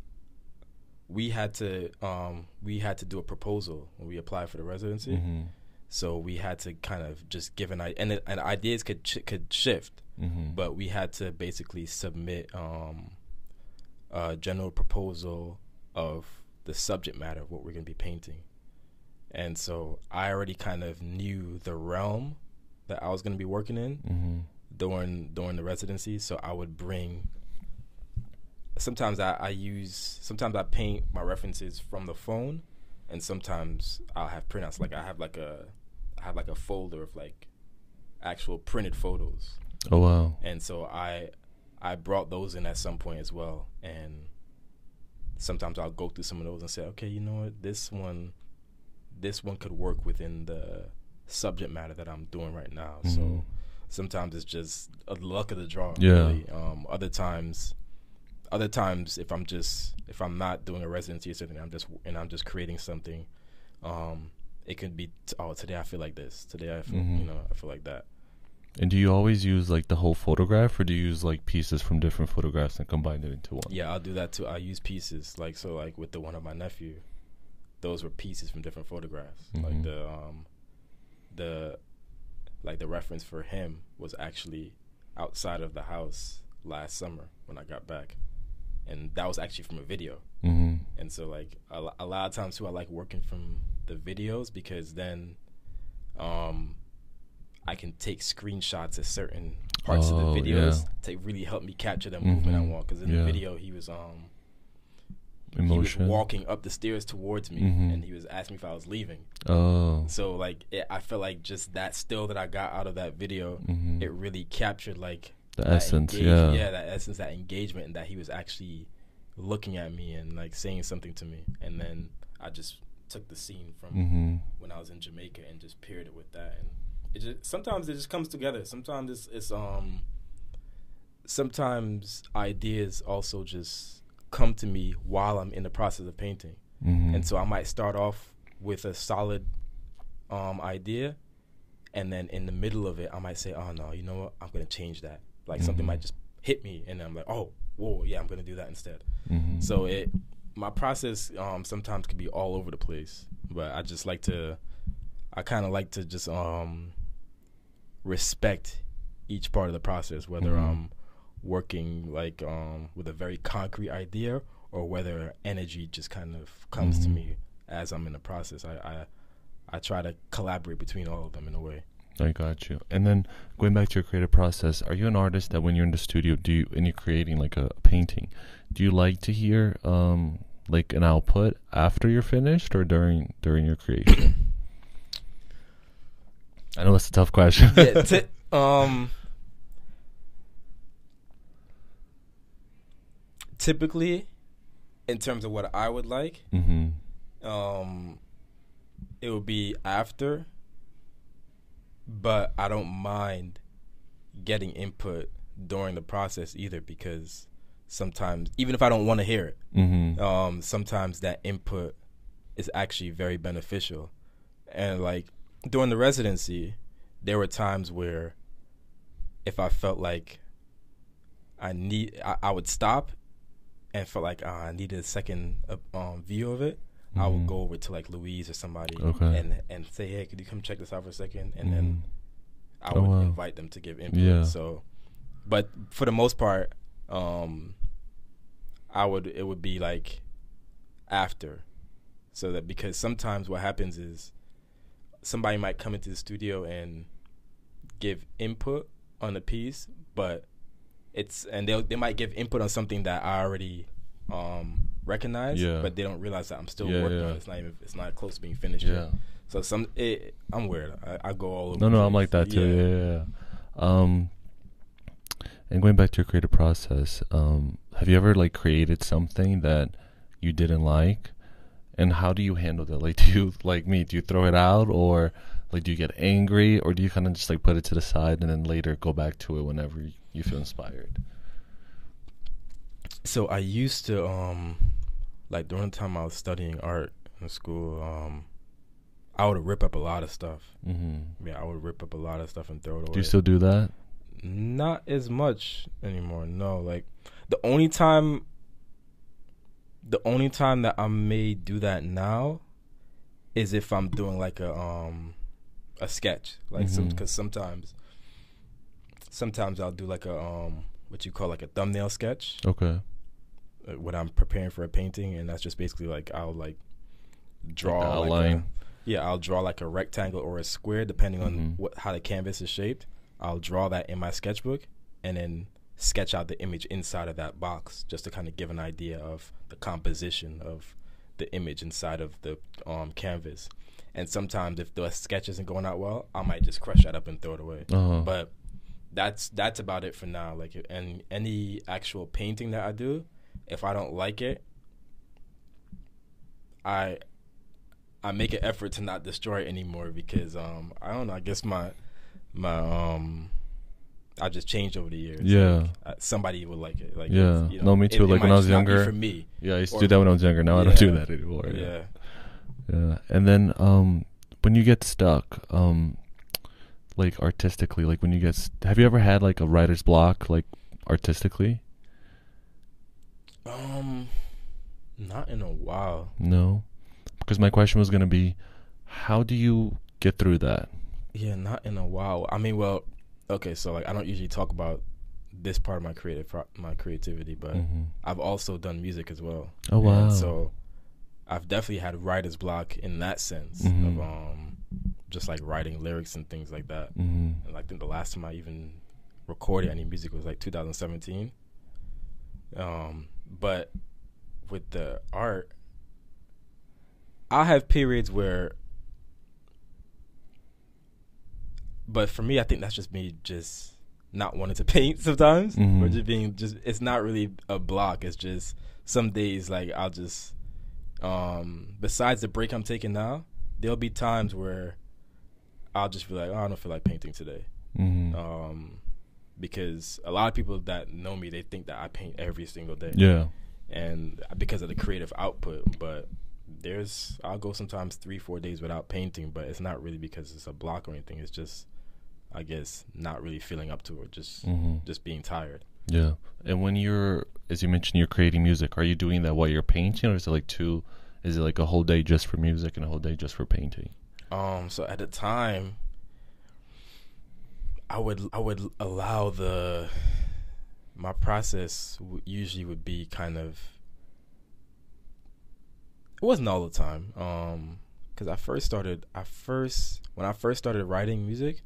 we had to um we had to do a proposal when we applied for the residency. Mm-hmm. So we had to kind of just give an idea, and, it- and ideas could sh- could shift, Mm-hmm. but we had to basically submit um, a general proposal of the subject matter of what we're going to be painting. And so I already kind of knew the realm that I was going to be working in mm-hmm. during during the residency. So I would bring. Sometimes I, I use. Sometimes I paint my references from the phone, and sometimes I'll have printouts. Like I have like a, I have like a folder of like, actual printed photos, Oh wow. and so I, I brought those in at some point as well. And sometimes I'll go through some of those and say, okay, you know what, this one, this one could work within the subject matter that I'm doing right now. Mhm. So sometimes it's just a luck of the draw. Yeah. Really. Um, other times, other times if I'm just if I'm not doing a residency or something, I'm just and I'm just creating something. Um, it could be t- oh today I feel like this. Today I feel Mhm. you know I feel like that. And do you always use like the whole photograph, or do you use like pieces from different photographs and combine it into one? Yeah, I'll do that too. I use pieces like so like with the one of my nephew, those were pieces from different photographs. Like Mhm. the um the like the reference for him was actually outside of the house last summer when I got back. And that was actually from a video. Mm-hmm. And so like a, a lot of times too I like working from the videos because then um I can take screenshots of certain parts Oh, of the videos yeah. to really help me capture the movement I Mhm. want. Because in Yeah. the video he was um Emotion. he was walking up the stairs towards me Mhm. and he was asking me if I was leaving. Oh. So like it, I felt like just that still that I got out of that video, Mhm. it really captured like The essence, yeah. yeah, that essence, that engagement, and that he was actually looking at me and like saying something to me. And then I just took the scene from Mm-hmm. when I was in Jamaica and just paired it with that. And it just sometimes it just comes together. Sometimes it's, it's um sometimes ideas also just come to me while I'm in the process of painting. Mm-hmm. And so I might start off with a solid um, idea, and then in the middle of it, I might say, "Oh no, you know what? I'm gonna change that." Like something Mhm. might just hit me, and I'm like, "Oh, whoa, yeah, I'm gonna do that instead." Mm-hmm. So it, my process um, sometimes can be all over the place, but I just like to, I kind of like to just um, respect each part of the process, whether Mhm. I'm working like um, with a very concrete idea or whether energy just kind of comes to Mhm. me as I'm in the process. I, I I try to collaborate between all of them in a way. I got you. And then going back to your creative process, are you an artist that when you're in the studio, do you and you're creating like a painting, do you like to hear um like an output after you're finished or during during your creation? I know that's a tough question. yeah, t- um, typically, in terms of what I would like, mm-hmm. um, it would be after, but I don't mind getting input during the process either because sometimes, even if I don't want to hear it, mm-hmm. um, sometimes that input is actually very beneficial. And like during the residency, there were times where if I felt like I need, I, I would stop and felt like uh, I needed a second uh, um, view of it. I would Mhm. go over to like Louise or somebody Okay. and and say, "Hey, could you come check this out for a second? And then I Oh, would wow. invite them to give input. Yeah. So, but for the most part, um, I would it would be like after, so that because sometimes what happens is somebody might come into the studio and give input on a piece, but it's and they they might give input on something that I already um recognize, Yeah. but they don't realize that I'm still Yeah, working yeah. on it. It's not even it's not close to being finished Yeah. yet. So some it, I'm weird. I, I go all over. No, no, I'm like that too. Yeah. yeah, yeah. Um, and going back to your creative process, um, have you ever like created something that you didn't like, and how do you handle that? Like, do you like me? Do you throw it out, or like do you get angry, or do you kind of just like put it to the side and then later go back to it whenever you feel inspired? So I used to um like during the time I was studying art in school, um I would rip up a lot of stuff. Mm-hmm. Yeah, I would rip up a lot of stuff and throw it away. Do you still do that? Not as much anymore. No, like the only time the only time that I may do that now is if I'm doing like a um a sketch. Like some Mhm. cuz sometimes sometimes I'll do like a um what you call like a thumbnail sketch Okay. uh, when I'm preparing for a painting, and that's just basically like I'll like draw like outline. a, yeah, I'll draw like a rectangle or a square depending on Mhm. what how the canvas is shaped. I'll draw that in my sketchbook, and then sketch out the image inside of that box just to kind of give an idea of the composition of the image inside of the um, canvas. And sometimes if the sketch isn't going out well, I might just crush that up and throw it away Uh-huh. but that's that's about it for now like and any actual painting that i do if i don't like it i i make an effort to not destroy it anymore because um i don't know i guess my my um i just changed over the years Yeah. Like, uh, somebody would like it like Yeah. you No, me too. it Like, when I was just not be younger- for me yeah, I used to do that when I was younger. Now I don't do that anymore. yeah Yeah. And then um when you get stuck, um like artistically, like when you get have you ever had like a writer's block like artistically? um not in a while No. Because my question was going to be how do you get through that? Yeah, not in a while. I mean, well, okay, so like I don't usually talk about this part of my creative pro- my creativity, but Mhm. I've also done music as well. Oh wow. And so I've definitely had writer's block in that sense Mhm. of um just like writing lyrics and things like that. Mhm. And I think the last time I even recorded any music was like 2017. Um, but with the art, I have periods where, but for me, I think that's just me just not wanting to paint sometimes, or Mhm. just being just. It's not really a block. It's just some days like I'll just. Um, besides the break I'm taking now, there'll be times where I'll just be like, oh, I don't feel like painting today. Mhm. Um, because a lot of people that know me, they think that I paint every single day. yeah. And because of the creative output, but there's I'll go sometimes three, four days without painting, but it's not really because it's a block or anything. It's just I guess not really feeling up to it, just Mhm. just being tired. Yeah. And when you're, as you mentioned, you're creating music, are you doing that while you're painting, or is it like two? Is it like a whole day just for music and a whole day just for painting? Um, so at the time, I would I would allow the my process w- usually would be kind of it wasn't all the time um because i first started i first when i first started writing music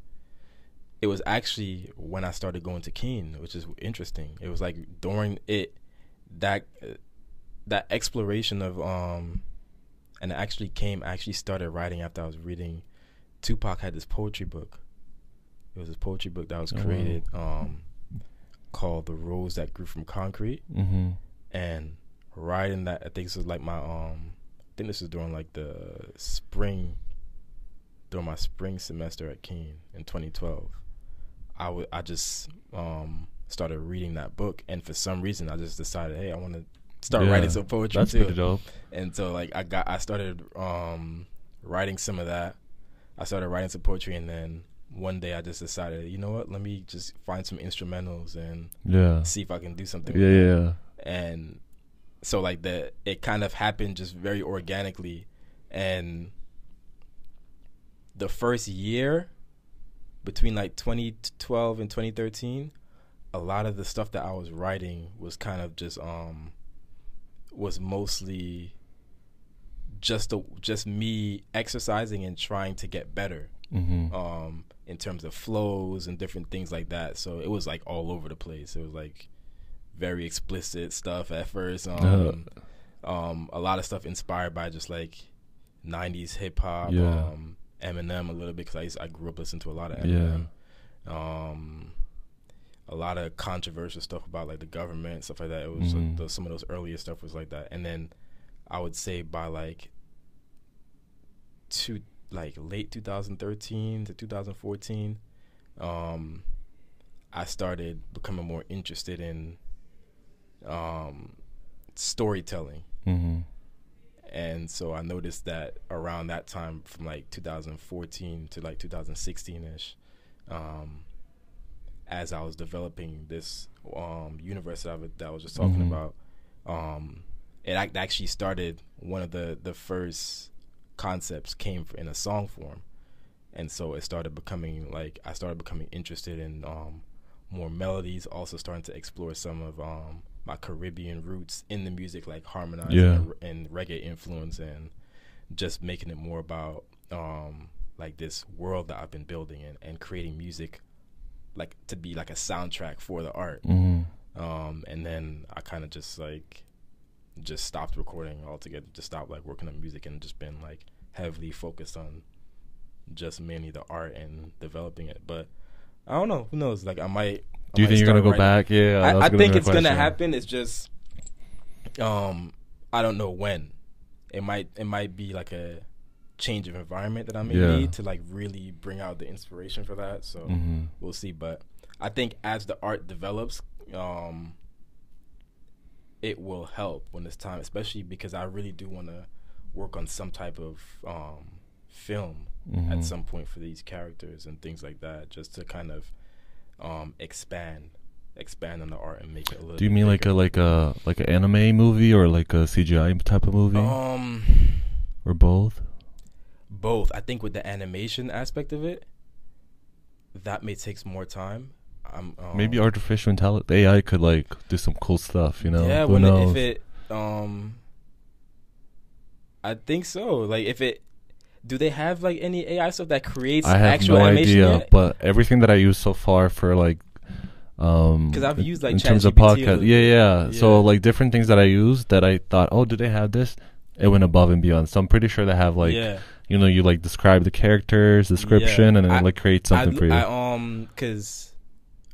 it was actually when i started going to Kean which is interesting it was like during it that that exploration of um and it actually came I actually started writing after i was reading tupac had this poetry book it was this poetry book that was Oh, wow. created um called the rose that grew from concrete Mm-hmm. and writing that I think this was like my um I think this was during like the spring during my spring semester at Kean in 2012. I would I just um started reading that book and for some reason I just decided hey I want to start Yeah, writing some poetry That's too. pretty dope. And so like I got I started um writing some of that. I started writing some poetry and then one day I just decided, you know what, let me just find some instrumentals and Yeah. see if I can do something. Yeah, with yeah, yeah. And so like the it kind of happened just very organically and the first year between like 2012 and 2013 a lot of the stuff that I was writing was kind of just um was mostly just a, just me exercising and trying to get better Mm-hmm. um in terms of flows and different things like that so it was like all over the place it was like very explicit stuff at first um um a lot of stuff inspired by just like 90s hip hop Yeah. um Eminem a little bit cuz I I grew up listening to a lot of Yeah. Eminem um a lot of controversial stuff about like the government stuff like that it was Mhm. the, some of those earlier stuff was like that and then I would say by like two like late 2013 to 2014 um I started becoming more interested in um storytelling Mm-hmm. And so I noticed that around that time from like 2014 to like 2016ish um as I was developing this um universe that I, was- that I was just talking Mhm. about um it actually started one of the the first concepts came in a song form and so it started becoming like I started becoming interested in um more melodies also starting to explore some of um my Caribbean roots in the music like harmonizing Yeah. and, and reggae influence and just making it more about um like this world that I've been building and, and creating music like to be like a soundtrack for the art Mm-hmm. um and then I kind of just like just stopped recording altogether just stopped like working on music and just been like heavily focused on just mainly the art and developing it but I don't know who knows like I might Do you think you're gonna go writing- back? Yeah, I, I think it's gonna happen. It's just, um, I don't know when. It might it might be like a change of environment that I may Yeah. need to like really bring out the inspiration for that. So Mhm. we'll see. But I think as the art develops, um, it will help when it's time, especially because I really do want to work on some type of um, film Mhm. at some point for these characters and things like that, just to kind of um, expand expand on the art and make it a little. Do you mean like a like a like an anime movie or like a CGI type of movie um or both? both? I think with the animation aspect of it, that may take some more time. I'm um, Maybe artificial intelligence AI could like do some cool stuff. You know? Yeah, Who when it, if it um, I think so. Like if it. Do they have like any AI stuff that creates I have actual no animation idea, yet? but everything that I use so far for like um 'Cause I've used, like, in terms of podcast yeah, yeah Yeah. so like different things that i use that i thought oh do they have this it went above and beyond so i'm pretty sure they have like yeah. you know you like describe the characters description and then I- it like create something I, for you I, um, cause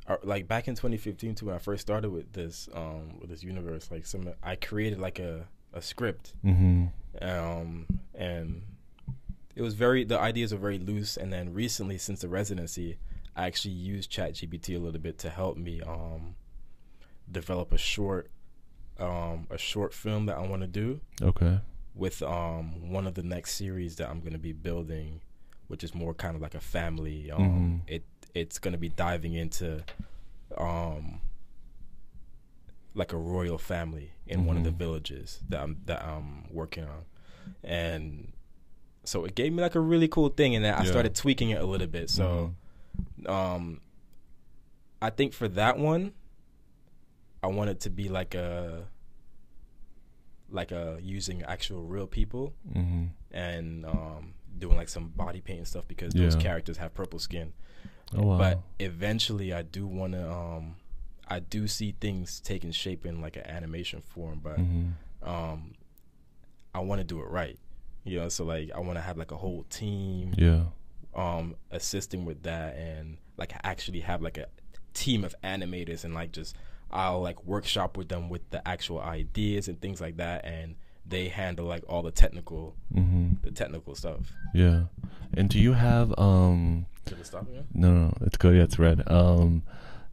uh, like back in 2015 too, when I first started with this um with this universe, like some I created like a a script mm-hmm. um and it was very the ideas were very loose and then recently since the residency i actually used ChatGPT a little bit to help me um develop a short um a short film that i want to do okay with um one of the next series that i'm going to be building which is more kind of like a family um Mhm. it it's going to be diving into um like a royal family in one of the Mhm. villages that I'm that I'm working on, and so it gave me like a really cool thing, and then I Yeah. started tweaking it a little bit. So, um, I think for that one, I want it to be like a like a using actual real people mm-hmm. and um doing like some body paint and stuff because those characters have purple skin. oh wow But eventually, I do want to. Um, I do see things taking shape in like an animation form, but mm-hmm. um, I want to do it right. You know, so like I want to have like a whole team yeah um assisting with that, and like actually have like a team of animators and like just I'll like workshop with them with the actual ideas and things like that, and they handle like all the technical, Mm-hmm. the technical stuff. Yeah. And do you have um? Should it stop again? No, no, it's good. Yeah, it's red. Um,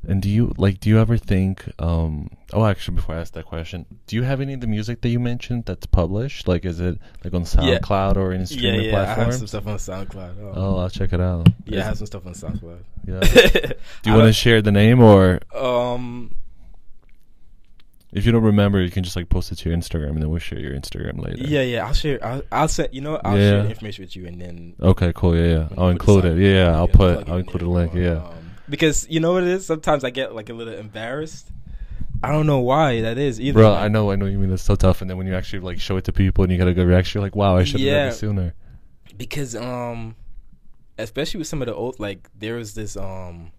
and do you like? Do you ever think? Um. Oh, actually, before I ask that question, do you have any of the music that you mentioned that's published? Like, is it like on Yeah. SoundCloud or any Yeah, streaming yeah. I have some stuff on SoundCloud. Um, Oh, I'll check it out. yeah, I have some stuff on SoundCloud. yeah. Do you want to share the name, or Um, if you don't remember, you can just like post it to your Instagram, and then we'll share your Instagram later. yeah, yeah. I'll share. I'll, I'll send. You know. I'll Yeah. share the information with you, and then Okay. Cool. Yeah. Yeah. I'll include it. Yeah. yeah, I'll put. I'll include a link. Yeah. Because you know what it is. Sometimes I get like a little embarrassed. I don't know why that is either. Bro, I know, I know. You mean it's so tough, and then when you actually like show it to people and you get a good reaction, you're like, "Wow, I should have done it sooner." because um, especially with some of the old like there was this um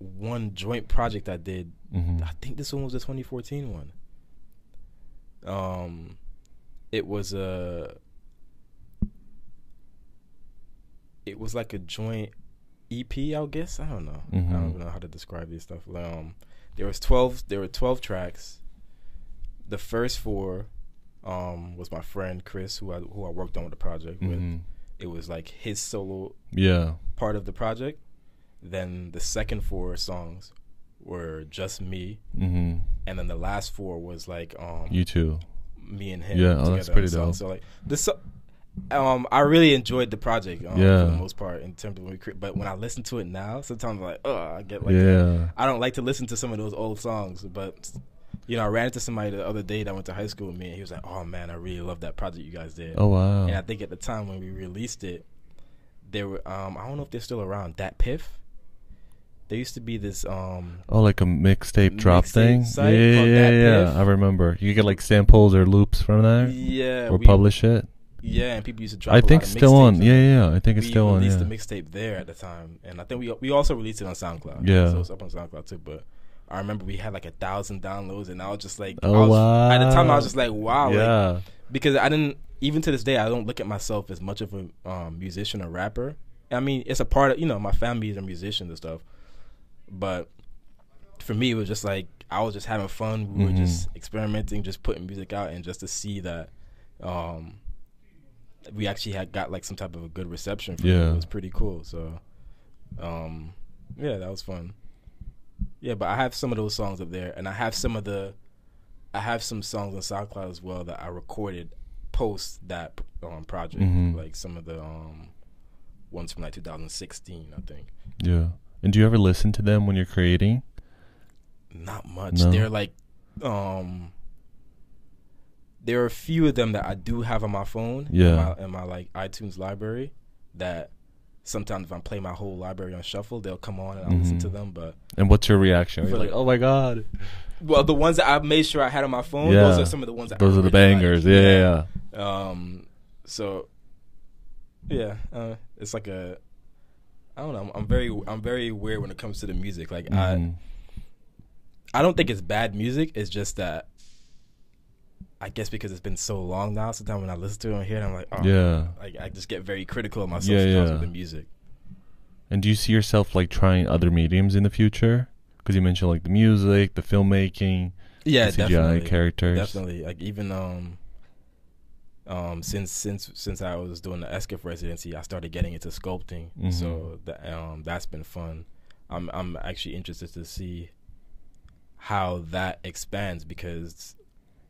one joint project I did. hmm I think this one was the 2014 one. Um, it was a. It was like a joint EP, I guess. I don't know. I Mhm. don't even know how to describe this stuff. Um, there was twelve. There were twelve tracks. The first four, um, was my friend Chris, who I who I worked on with the project with. hmm It was like his solo Yeah. part of the project. Then the second four songs were just me, hmm and then the last four was like um You too. me and him. Yeah, oh, that's pretty dope. So like this, um, I really enjoyed the project. Um, Yeah. for the most part in terms of when we but when I listen to it now, sometimes I'm like, oh, I get like, yeah. I don't like to listen to some of those old songs, but. You know, I ran into somebody the other day that went to high school with me, and he was like, "Oh man, I really love that project you guys did." Oh wow. And I think at the time when we released it, there were um I don't know if they're still around. DatPiff. There used to be this um Oh, like a mixtape drop thing. yeah, yeah, yeah. I remember. You could get like samples or loops from there, yeah or we- publish it. Yeah, and people used to drop. I think still on. Yeah, yeah, yeah. I think it's still on. released Yeah. the mixtape there at the time, and I think we we also released it on SoundCloud. Yeah. so it's up on SoundCloud too. But I remember we had like a thousand downloads, and I was just like, Oh, I was, At the time, I was just like, wow, like, yeah. because I didn't even to this day I don't look at myself as much of a um, musician or rapper. I mean, it's a part of you know my family is a musician and stuff, but for me it was just like I was just having fun. We were Mhm. just experimenting, just putting music out, and just to see that um, we actually had got like some type of a good reception. From Yeah. it, it was pretty cool. So, um, yeah, that was fun. Yeah, but I have some of those songs up there, and I have some of the, I have some songs on SoundCloud as well that I recorded post that um, project, Mhm. like some of the um, ones from like 2016, I think. Yeah. And do you ever listen to them when you're creating? Not much. No. They're like, um, there are a few of them that I do have on my phone. Yeah. In my, in my like iTunes library, that sometimes if I play my whole library on shuffle, they'll come on and I'll listen Mhm. to them. But And what's your reaction? You're like, like- oh my god. well, the ones that I made sure I had on my phone, Yeah. those are some of the ones that I Those are the really like. bangers. Yeah, yeah. Um, so yeah, uh, it's like a. I don't know. I'm, I'm very, I'm very weird when it comes to the music. Like I, Mhm. I don't think it's bad music. It's just that I guess because it's been so long now. Sometimes when I listen to it on here, I'm like, oh, Yeah. Like I just get very critical of myself Yeah, yeah. with the music. And do you see yourself like trying other mediums in the future? Because you mentioned like the music, the filmmaking, Yeah, the CGI definitely. characters. Definitely. Like even um, um, since since since I was doing the ESKFF residency, I started getting into sculpting. Mhm. So that um, that's been fun. I'm I'm actually interested to see how that expands because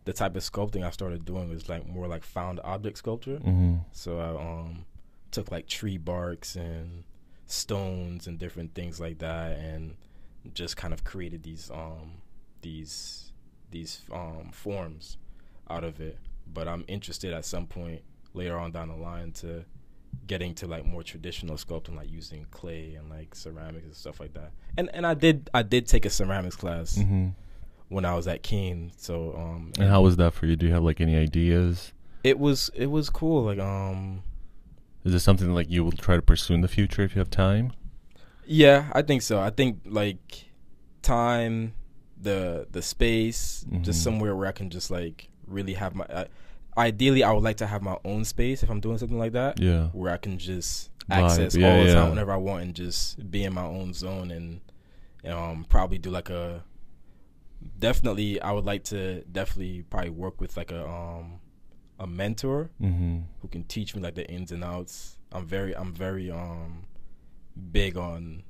the type of sculpting I started doing was like more like found object sculpture. hmm So I um took like tree barks and stones and different things like that and just kind of created these um these these um forms out of it. But I'm interested at some point later on down the line to getting to like more traditional sculpting like using clay and like ceramics and stuff like that. And and I did I did take a ceramics class hmm when I was at Kean. So um And how was that for you? Do you have like any ideas? it was it was cool like um Is this something like you will try to pursue in the future if you have time? Yeah, I think so. I think like time, the the space, Mhm. just somewhere where I can just like really have my. Uh, ideally, I would like to have my own space if I'm doing something like that, Yeah. where I can just Vibe, access yeah, all the yeah. time whenever I want and just be in my own zone and um probably do like a definitely, I would like to definitely probably work with like a um a mentor Mm-hmm. who can teach me like the ins and outs. I'm very I'm very um big on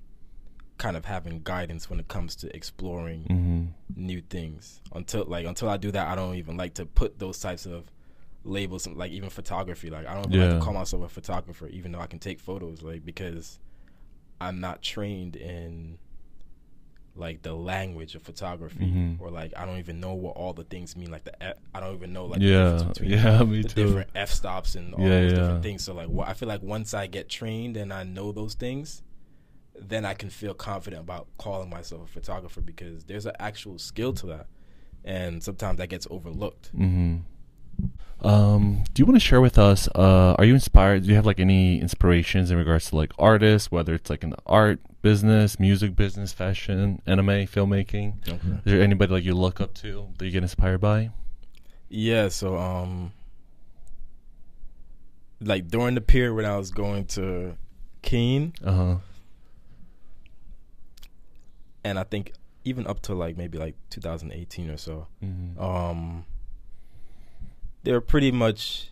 kind of having guidance when it comes to exploring Mm-hmm. new things. Until like until I do that, I don't even like to put those types of labels like even photography. Like I don't even like to call myself a photographer, even though I can take photos. Like because I'm not trained in like the language of photography, Mhm. or like I don't even know what all the things mean. Like the F, I don't even know like Yeah. the between Yeah. Me the too. different f stops and all Yeah, those yeah. different things. So like, I feel like once I get trained and I know those things, then I can feel confident about calling myself a photographer because there's an actual skill to that, and sometimes that gets overlooked. Mm-hmm. Um, do you want to share with us? Uh, are you inspired? Do you have like any inspirations in regards to like artists, whether it's like in the art business, music business, fashion, anime, filmmaking? Is there anybody like you look up to that you get inspired by? Yeah, so um like during the period when I was going to Kean Uh huh. and I think even up to like maybe like 2018 or so, Mm-hmm. um they were pretty much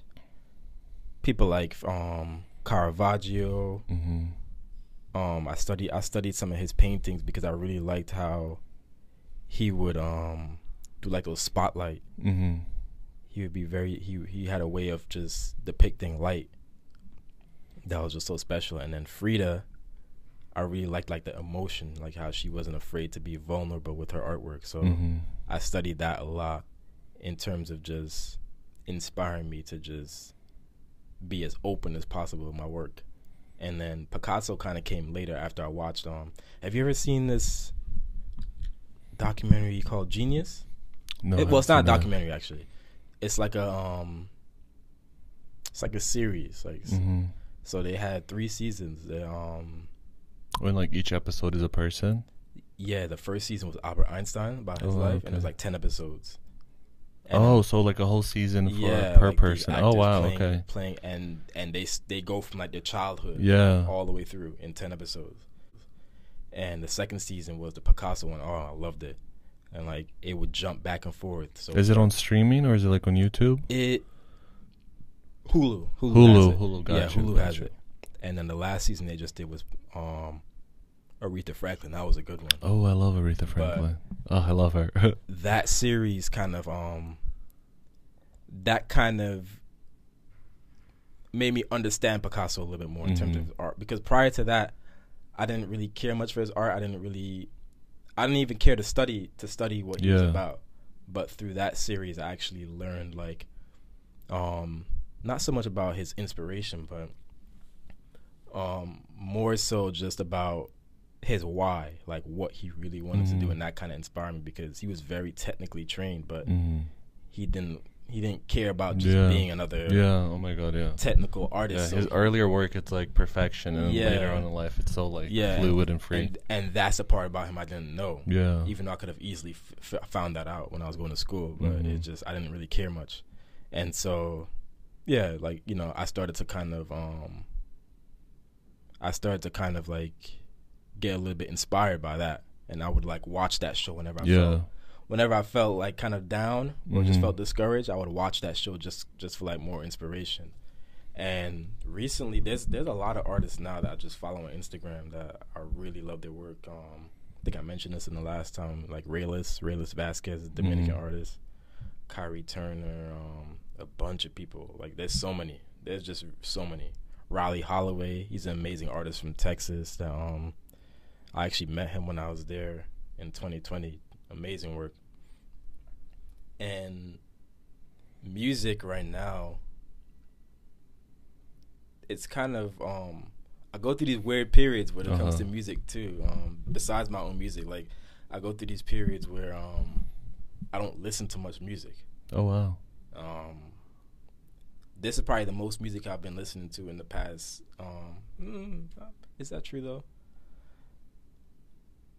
people like um Caravaggio. mm-hmm. Um I studied I studied some of his paintings because I really liked how he would um do like those spotlight Mm-hmm. he would be very he he had a way of just depicting light that was just so special and then Frida I really liked like the emotion like how she wasn't afraid to be vulnerable with her artwork so Mm-hmm. I studied that a lot in terms of just inspiring me to just be as open as possible with my work and then Picasso kind of came later after I watched um have you ever seen this documentary called Genius No, it, well, it's not a documentary actually. It's like a um, it's like a series. Like that. Mhm. so, they had three seasons. They, um, When like each episode is a person. yeah, the first season was Albert Einstein about his Oh, life, and it was like ten episodes. And oh, so like a whole season for yeah, per like, person. Oh wow. playing, okay. playing and and they they go from like their childhood Yeah. all the way through in ten episodes. And the second season was the Picasso one. Oh, I loved it, and like it would jump back and forth. So Is it on streaming or is it like on YouTube? It Hulu. Hulu. Hulu, has it. Hulu, yeah, gotcha, Hulu has gotcha. it. And then the last season they just did was um Aretha Franklin. That was a good one. Oh, I love Aretha Franklin. oh, I love her. That series kind of um that kind of made me understand Picasso a little bit more in terms Mhm. of art because prior to that I didn't really care much for his art. I didn't really I didn't even care to study to study what he was about. But through that series I actually learned like um not so much about his inspiration but um more so just about his why like what he really wanted to do Mhm. and that kind of inspired me because he was very technically trained but mm. he didn't he didn't care about just Yeah. being another Yeah. Oh my God. Yeah. technical Yeah. artist so- His earlier work, it's like perfection, and Yeah. later on in life, it's so like Yeah, fluid and free. and, and that's a part about him I didn't know yeah. even though I could have easily f- f- found that out when I was going to school, but Mhm. it just I didn't really care much, and so yeah, like you know, I started to kind of um, I started to kind of like get a little bit inspired by that, and I would like watch that show whenever I yeah. felt whenever I felt like kind of down or just Mhm. felt discouraged, I would watch that show just just for like more inspiration. And recently, there's there's a lot of artists now that I just follow on Instagram that I really love their work. Um, I think I mentioned this in the last time, like Raelis, Raelis Vasquez, Dominican Mhm. artist, Kyrie Turner, um, a bunch of people. Like there's so many. There's just so many. Riley Holloway, he's an amazing artist from Texas. That um, I actually met him when I was there in 2020. Amazing work. And music right now, it's kind of um, I go through these weird periods when it comes Uh-huh. to music too. Um, besides my own music, like I go through these periods where um, I don't listen to much music. Oh wow. Um, this is probably the most music I've been listening to in the past. Um, mm, is that true though?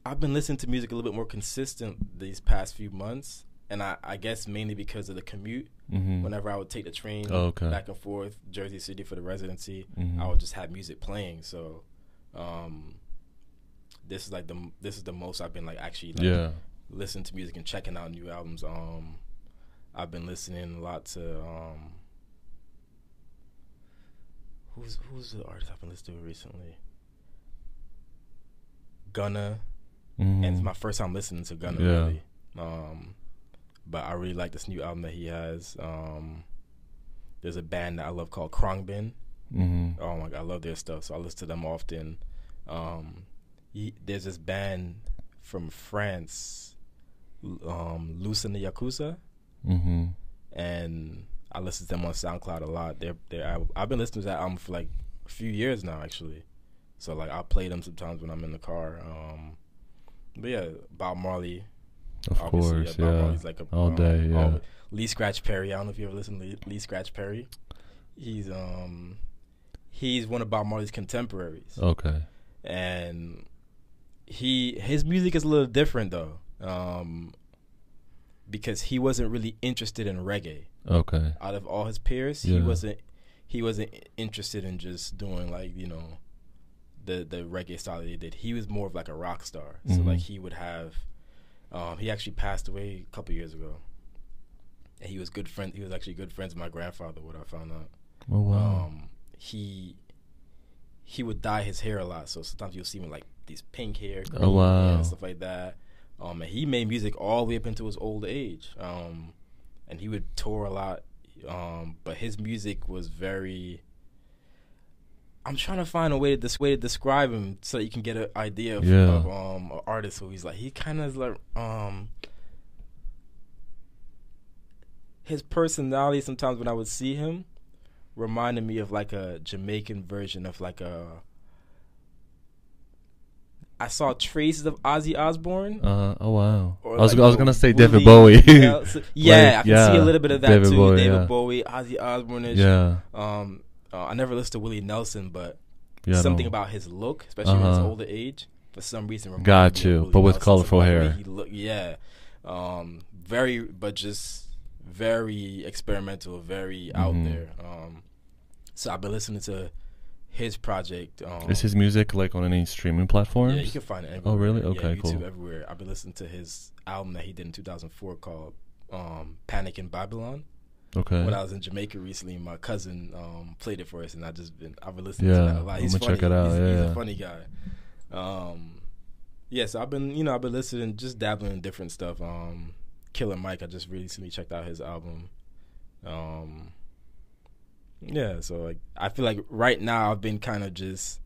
I've been listening to music a little bit more consistent these past few months, and I, I guess mainly because of the commute. Mm-hmm. Whenever I would take the train Oh, okay. back and forth Jersey City for the residency, Mhm. I would just have music playing. So, um, this is like the this is the most I've been like actually like yeah. listening to music and checking out new albums. Um, I've been listening a lot to um, who's who's the artist I've been listening to recently? Gunna, Mhm. and it's my first time listening to Gunna Yeah. really. Um, but I really like this new album that he has. Um, there's a band that I love called Khruangbin. Mhm. Oh my god, I love their stuff, so I listen to them often. Um, he, there's this band from France, um, Loose in the Yakuza, Mhm. and I listen to them on SoundCloud a lot. They're, they're I, have been listening to that album for like a few years now, actually. So like I play them sometimes when I'm in the car. Um, but yeah, Bob Marley. Of obviously, course, Bob yeah. Marley's like a, All um, day, yeah. all- Lee Scratch Perry. I don't know if you ever listened to Lee, Lee Scratch Perry. He's um he's one of Bob Marley's contemporaries, Okay. and he his music is a little different though, um, because he wasn't really interested in reggae. Okay. Out of all his peers, he wasn't he wasn't interested in just doing like you know the the reggae style that he did. He was more of like a rock star. So Mhm. like he would have. Um, he actually passed away a couple years ago. And he was good friend. He was actually good friends with my grandfather. What I found out. Oh wow. Um, he he would dye his hair a lot, so sometimes you'll see him like these pink hair, green Oh, wow. hair stuff like that. Um, and he made music all the way up into his old age. Um, and he would tour a lot. Um, but his music was very. I'm trying to find a way to this way to describe him so that you can get an idea of, Yeah. of um an artist who he's like. He kind of like um. His personality sometimes when I would see him reminded me of like a Jamaican version of like a. I saw traces of Ozzy Osbourne. Uh, oh wow. I was like I was gonna say David Bowie. Nelson. yeah, Like, I can see a little bit of that David too. Bowie, David yeah. Bowie, Ozzy Osbourne. yeah. Um, uh, I never listened to Willie Nelson, but Yeah. something no. about his look, especially in his Uh-huh. older age, for some reason. Got you, but with Nelson. colorful the hair. He look, yeah, um, very, but just very experimental, very out Mhm. there. Um, so I've been listening to his project. Um, Is his music like on any streaming platforms? yeah, you can find it. Everywhere. Oh, really? Yeah, Okay, YouTube cool. everywhere. I've been listening to his album that he did in 2004 called um, "Panic in Babylon." Okay. When I was in Jamaica recently, my cousin um, played it for us, and I just been I've been listening Yeah, to that a lot. I'm gonna funny. check it out, He's, he's yeah. a funny guy. Um, yeah, so I've been you know I've been listening, just dabbling in different stuff. Um, Killer Mike, I just recently checked out his album. Um, yeah, so like I feel like right now I've been kind of just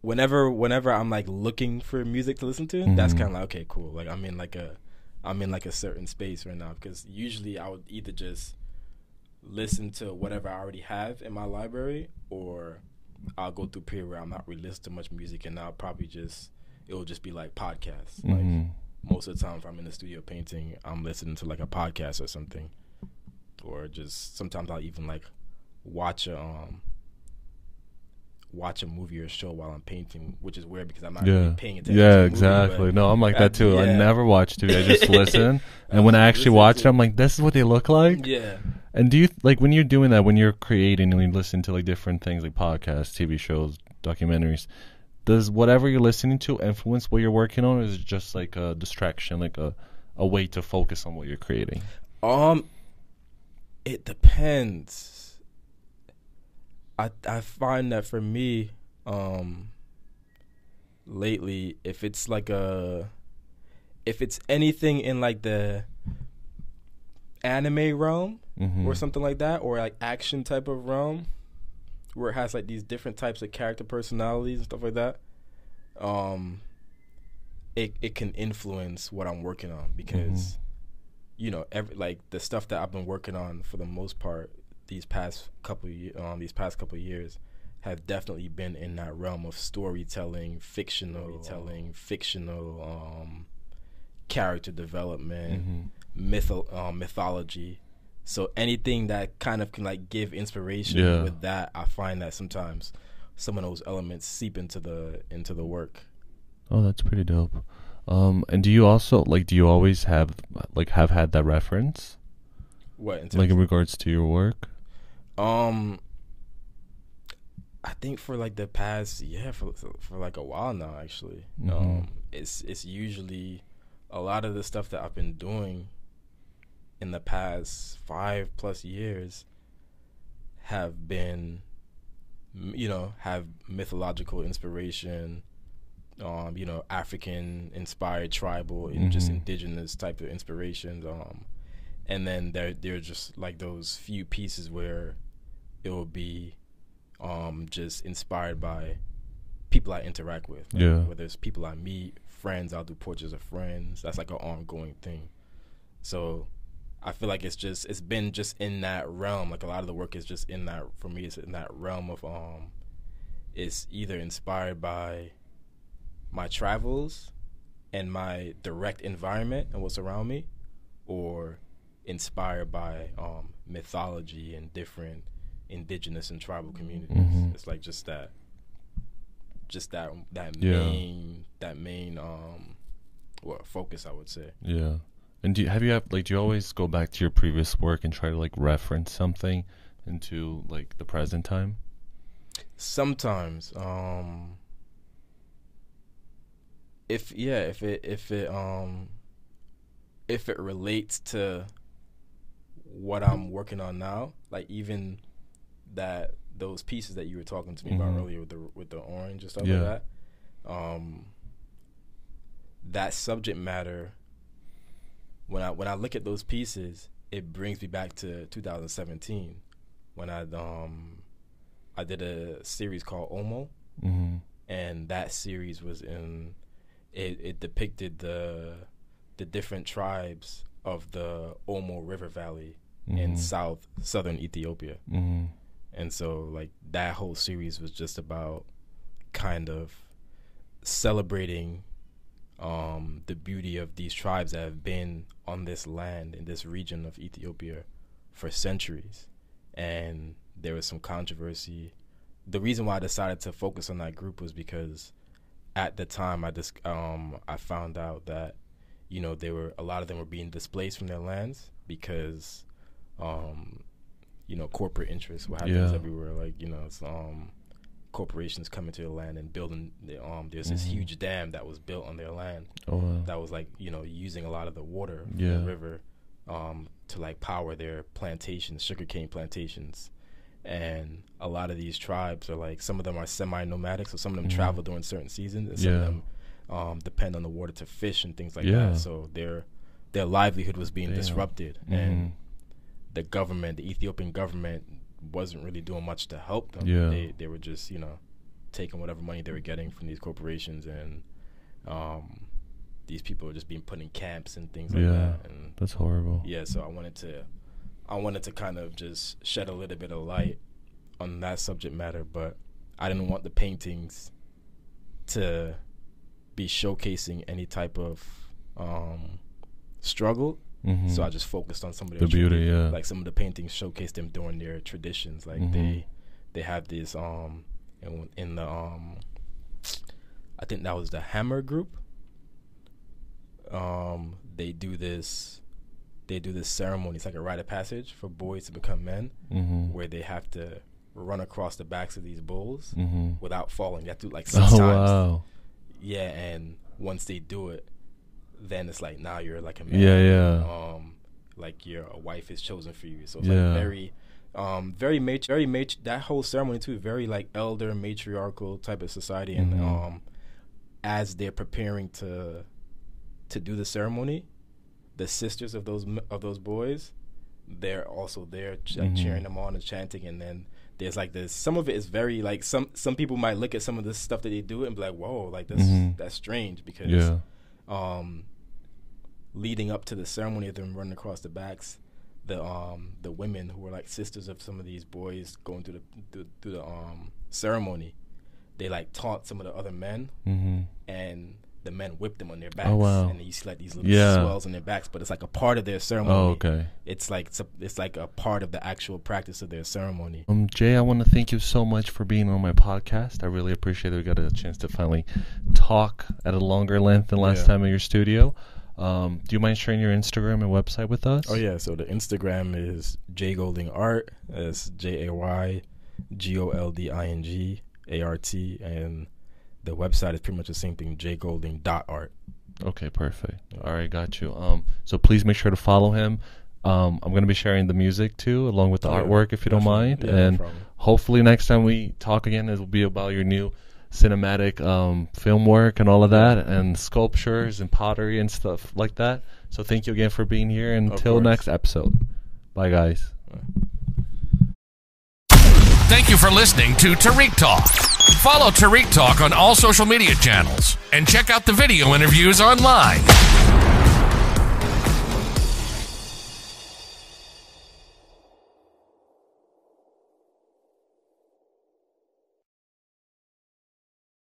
whenever whenever I'm like looking for music to listen to, that's Mhm. kind of like okay, cool. Like I'm in like a I'm in like a certain space right now because usually I would either just listen to whatever I already have in my library or I'll go through a period where I'm not really listening to much music and I'll probably just it will just be like podcasts. Like Mhm. most of the time if I'm in the studio painting, I'm listening to like a podcast or something. Or just sometimes I'll even like watch a um watch a movie or a show while I'm painting, which is weird because I'm not Yeah. really paying attention. to Yeah, movie, exactly. but no, I'm like that I- too. I never watch TV. I just listen, and when I actually watch it, I'm like, "This is what they look like." Yeah. And do you like when you're doing that when you're creating and you listen to like different things like podcasts, TV shows, documentaries? Does whatever you're listening to influence what you're working on, or is it just like a distraction, like a a way to focus on what you're creating? Um, it depends. I I find that for me, um, lately, if it's like a, if it's anything in like the anime realm Mm-hmm. or something like that, or like action type of realm, where it has like these different types of character personalities and stuff like that, um, it it can influence what I'm working on because you know, every like the stuff that I've been working on for the most part these past couple um these past couple years have definitely been in that realm of storytelling, fictional telling, fictional um character development, Mm-hmm. mytho- um, mythology. So anything that kind of can like give inspiration Yeah. with that, I find that sometimes some of those elements seep into the into the work. Oh, that's pretty dope. Um, and do you also like? Do you always have like have had that reference, What in like in regards to your work? Um, I think for like the past yeah for for like a while now actually. Mhm. Um, it's it's usually a lot of the stuff that I've been doing in the past five plus years have been, you know, have mythological inspiration, um, you know, African inspired, tribal, and just Mhm. indigenous type of inspirations. Um, and then there, there are just like those few pieces where it will be, um, just inspired by people I interact with. Like, Yeah. Whether it's people I meet, friends, I'll do portraits of friends. That's like an ongoing thing. So I feel like it's just it's been just in that realm. Like a lot of the work is just in that for me. It's in that realm of um, it's either inspired by my travels and my direct environment and what's around me, or inspired by um, mythology and different indigenous and tribal communities. Mhm. It's like just that, just that that Yeah. main that main um, what focus I would say. Yeah. And do you, have you have, like do you always go back to your previous work and try to like reference something into like the present time? Sometimes, um, if yeah, if it if it um, if it relates to what I'm working on now, like even that those pieces that you were talking to me Mhm. about earlier with the with the orange and stuff Yeah. like that, um, that subject matter. When I when I look at those pieces, it brings me back to 2017 when I um I did a series called Omo, Mm-hmm. and that series was in it, it depicted the the different tribes of the Omo River Valley in Mhm. south southern Ethiopia. Mm-hmm. And so like that whole series was just about kind of celebrating um, the beauty of these tribes that have been on this land in this region of Ethiopia for centuries. And there was some controversy. The reason why I decided to focus on that group was because at the time I just um, I found out that you know they were a lot of them were being displaced from their lands because um, you know corporate interests what happens Yeah. everywhere like you know it's um corporations coming to the land and building the, um there's this Mhm. huge dam that was built on their land Oh wow. that was like you know using a lot of the water Yeah. the river um, to like power their plantations, sugarcane plantations, and a lot of these tribes are like some of them are semi-nomadic, so some of them Mhm. travel during certain seasons, and some Yeah. of them um, depend on the water to fish and things like Yeah. that. So their their livelihood was being Damn. disrupted, Mhm. and the government, the Ethiopian government, wasn't really doing much to help them. Yeah. They they were just you know taking whatever money they were getting from these corporations and. Um, these people were just being put in camps and things like Yeah. that. And That's horrible. yeah, so I wanted to, I wanted to kind of just shed a little bit of light on that subject matter, but I didn't want the paintings to be showcasing any type of um, struggle. Mm-hmm. So I just focused on some of The their beauty, yeah. like some of the paintings showcase them doing their traditions. Like Mhm. they they have this um in, in the um I think that was the Hamar group. Um, they do this they do this ceremony. It's like a rite of passage for boys to become men, mm-hmm. where they have to run across the backs of these bulls Mm-hmm. without falling. They have to do like six Oh times. wow. Yeah, and once they do it, then it's like now you're like a man. Yeah, yeah. Um, like your wife is chosen for you. So it's Yeah. like very, um, very matri- very matri- That whole ceremony too, very like elder matriarchal type of society. And Mhm. um, as they're preparing to to do the ceremony, the sisters of those of those boys, they're also there ch- Mhm. cheering them on and chanting. And then there's like this. Some of it is very like some some people might look at some of this stuff that they do and be like, whoa, like that's Mhm. that's strange because Yeah. um, leading up to the ceremony of them running across the backs, the um the women who were like sisters of some of these boys going through the through, through the um ceremony, they like taunt some of the other men, Mm-hmm. and the men whip them on their backs, Oh, wow. and you see like these little Yeah. swells on their backs, but it's like a part of their ceremony. Oh okay. It's like it's, a, it's like a part of the actual practice of their ceremony. Um, Jay, I want to thank you so much for being on my podcast. I really appreciate that we got a chance to finally talk at a longer length than last Yeah. time in your studio. Um, do you mind sharing your Instagram and website with us? Oh yeah, so the Instagram is J Golding Art. That's J A Y G O L D I N G A R T, and the website is pretty much the same thing. J Golding art. Okay, perfect. All right, got you. Um, so please make sure to follow him. Um, I'm gonna be sharing the music too, along with the Oh, artwork, if you don't mind. Yeah, and problem. hopefully next time we talk again, it will be about your new cinematic um, film work and all of that, and sculptures and pottery and stuff like that. So thank you again for being here. Of Until next episode. Bye, guys. Thank you for listening to Tariq Talk. Follow Tariq Talk on all social media channels and check out the video interviews online.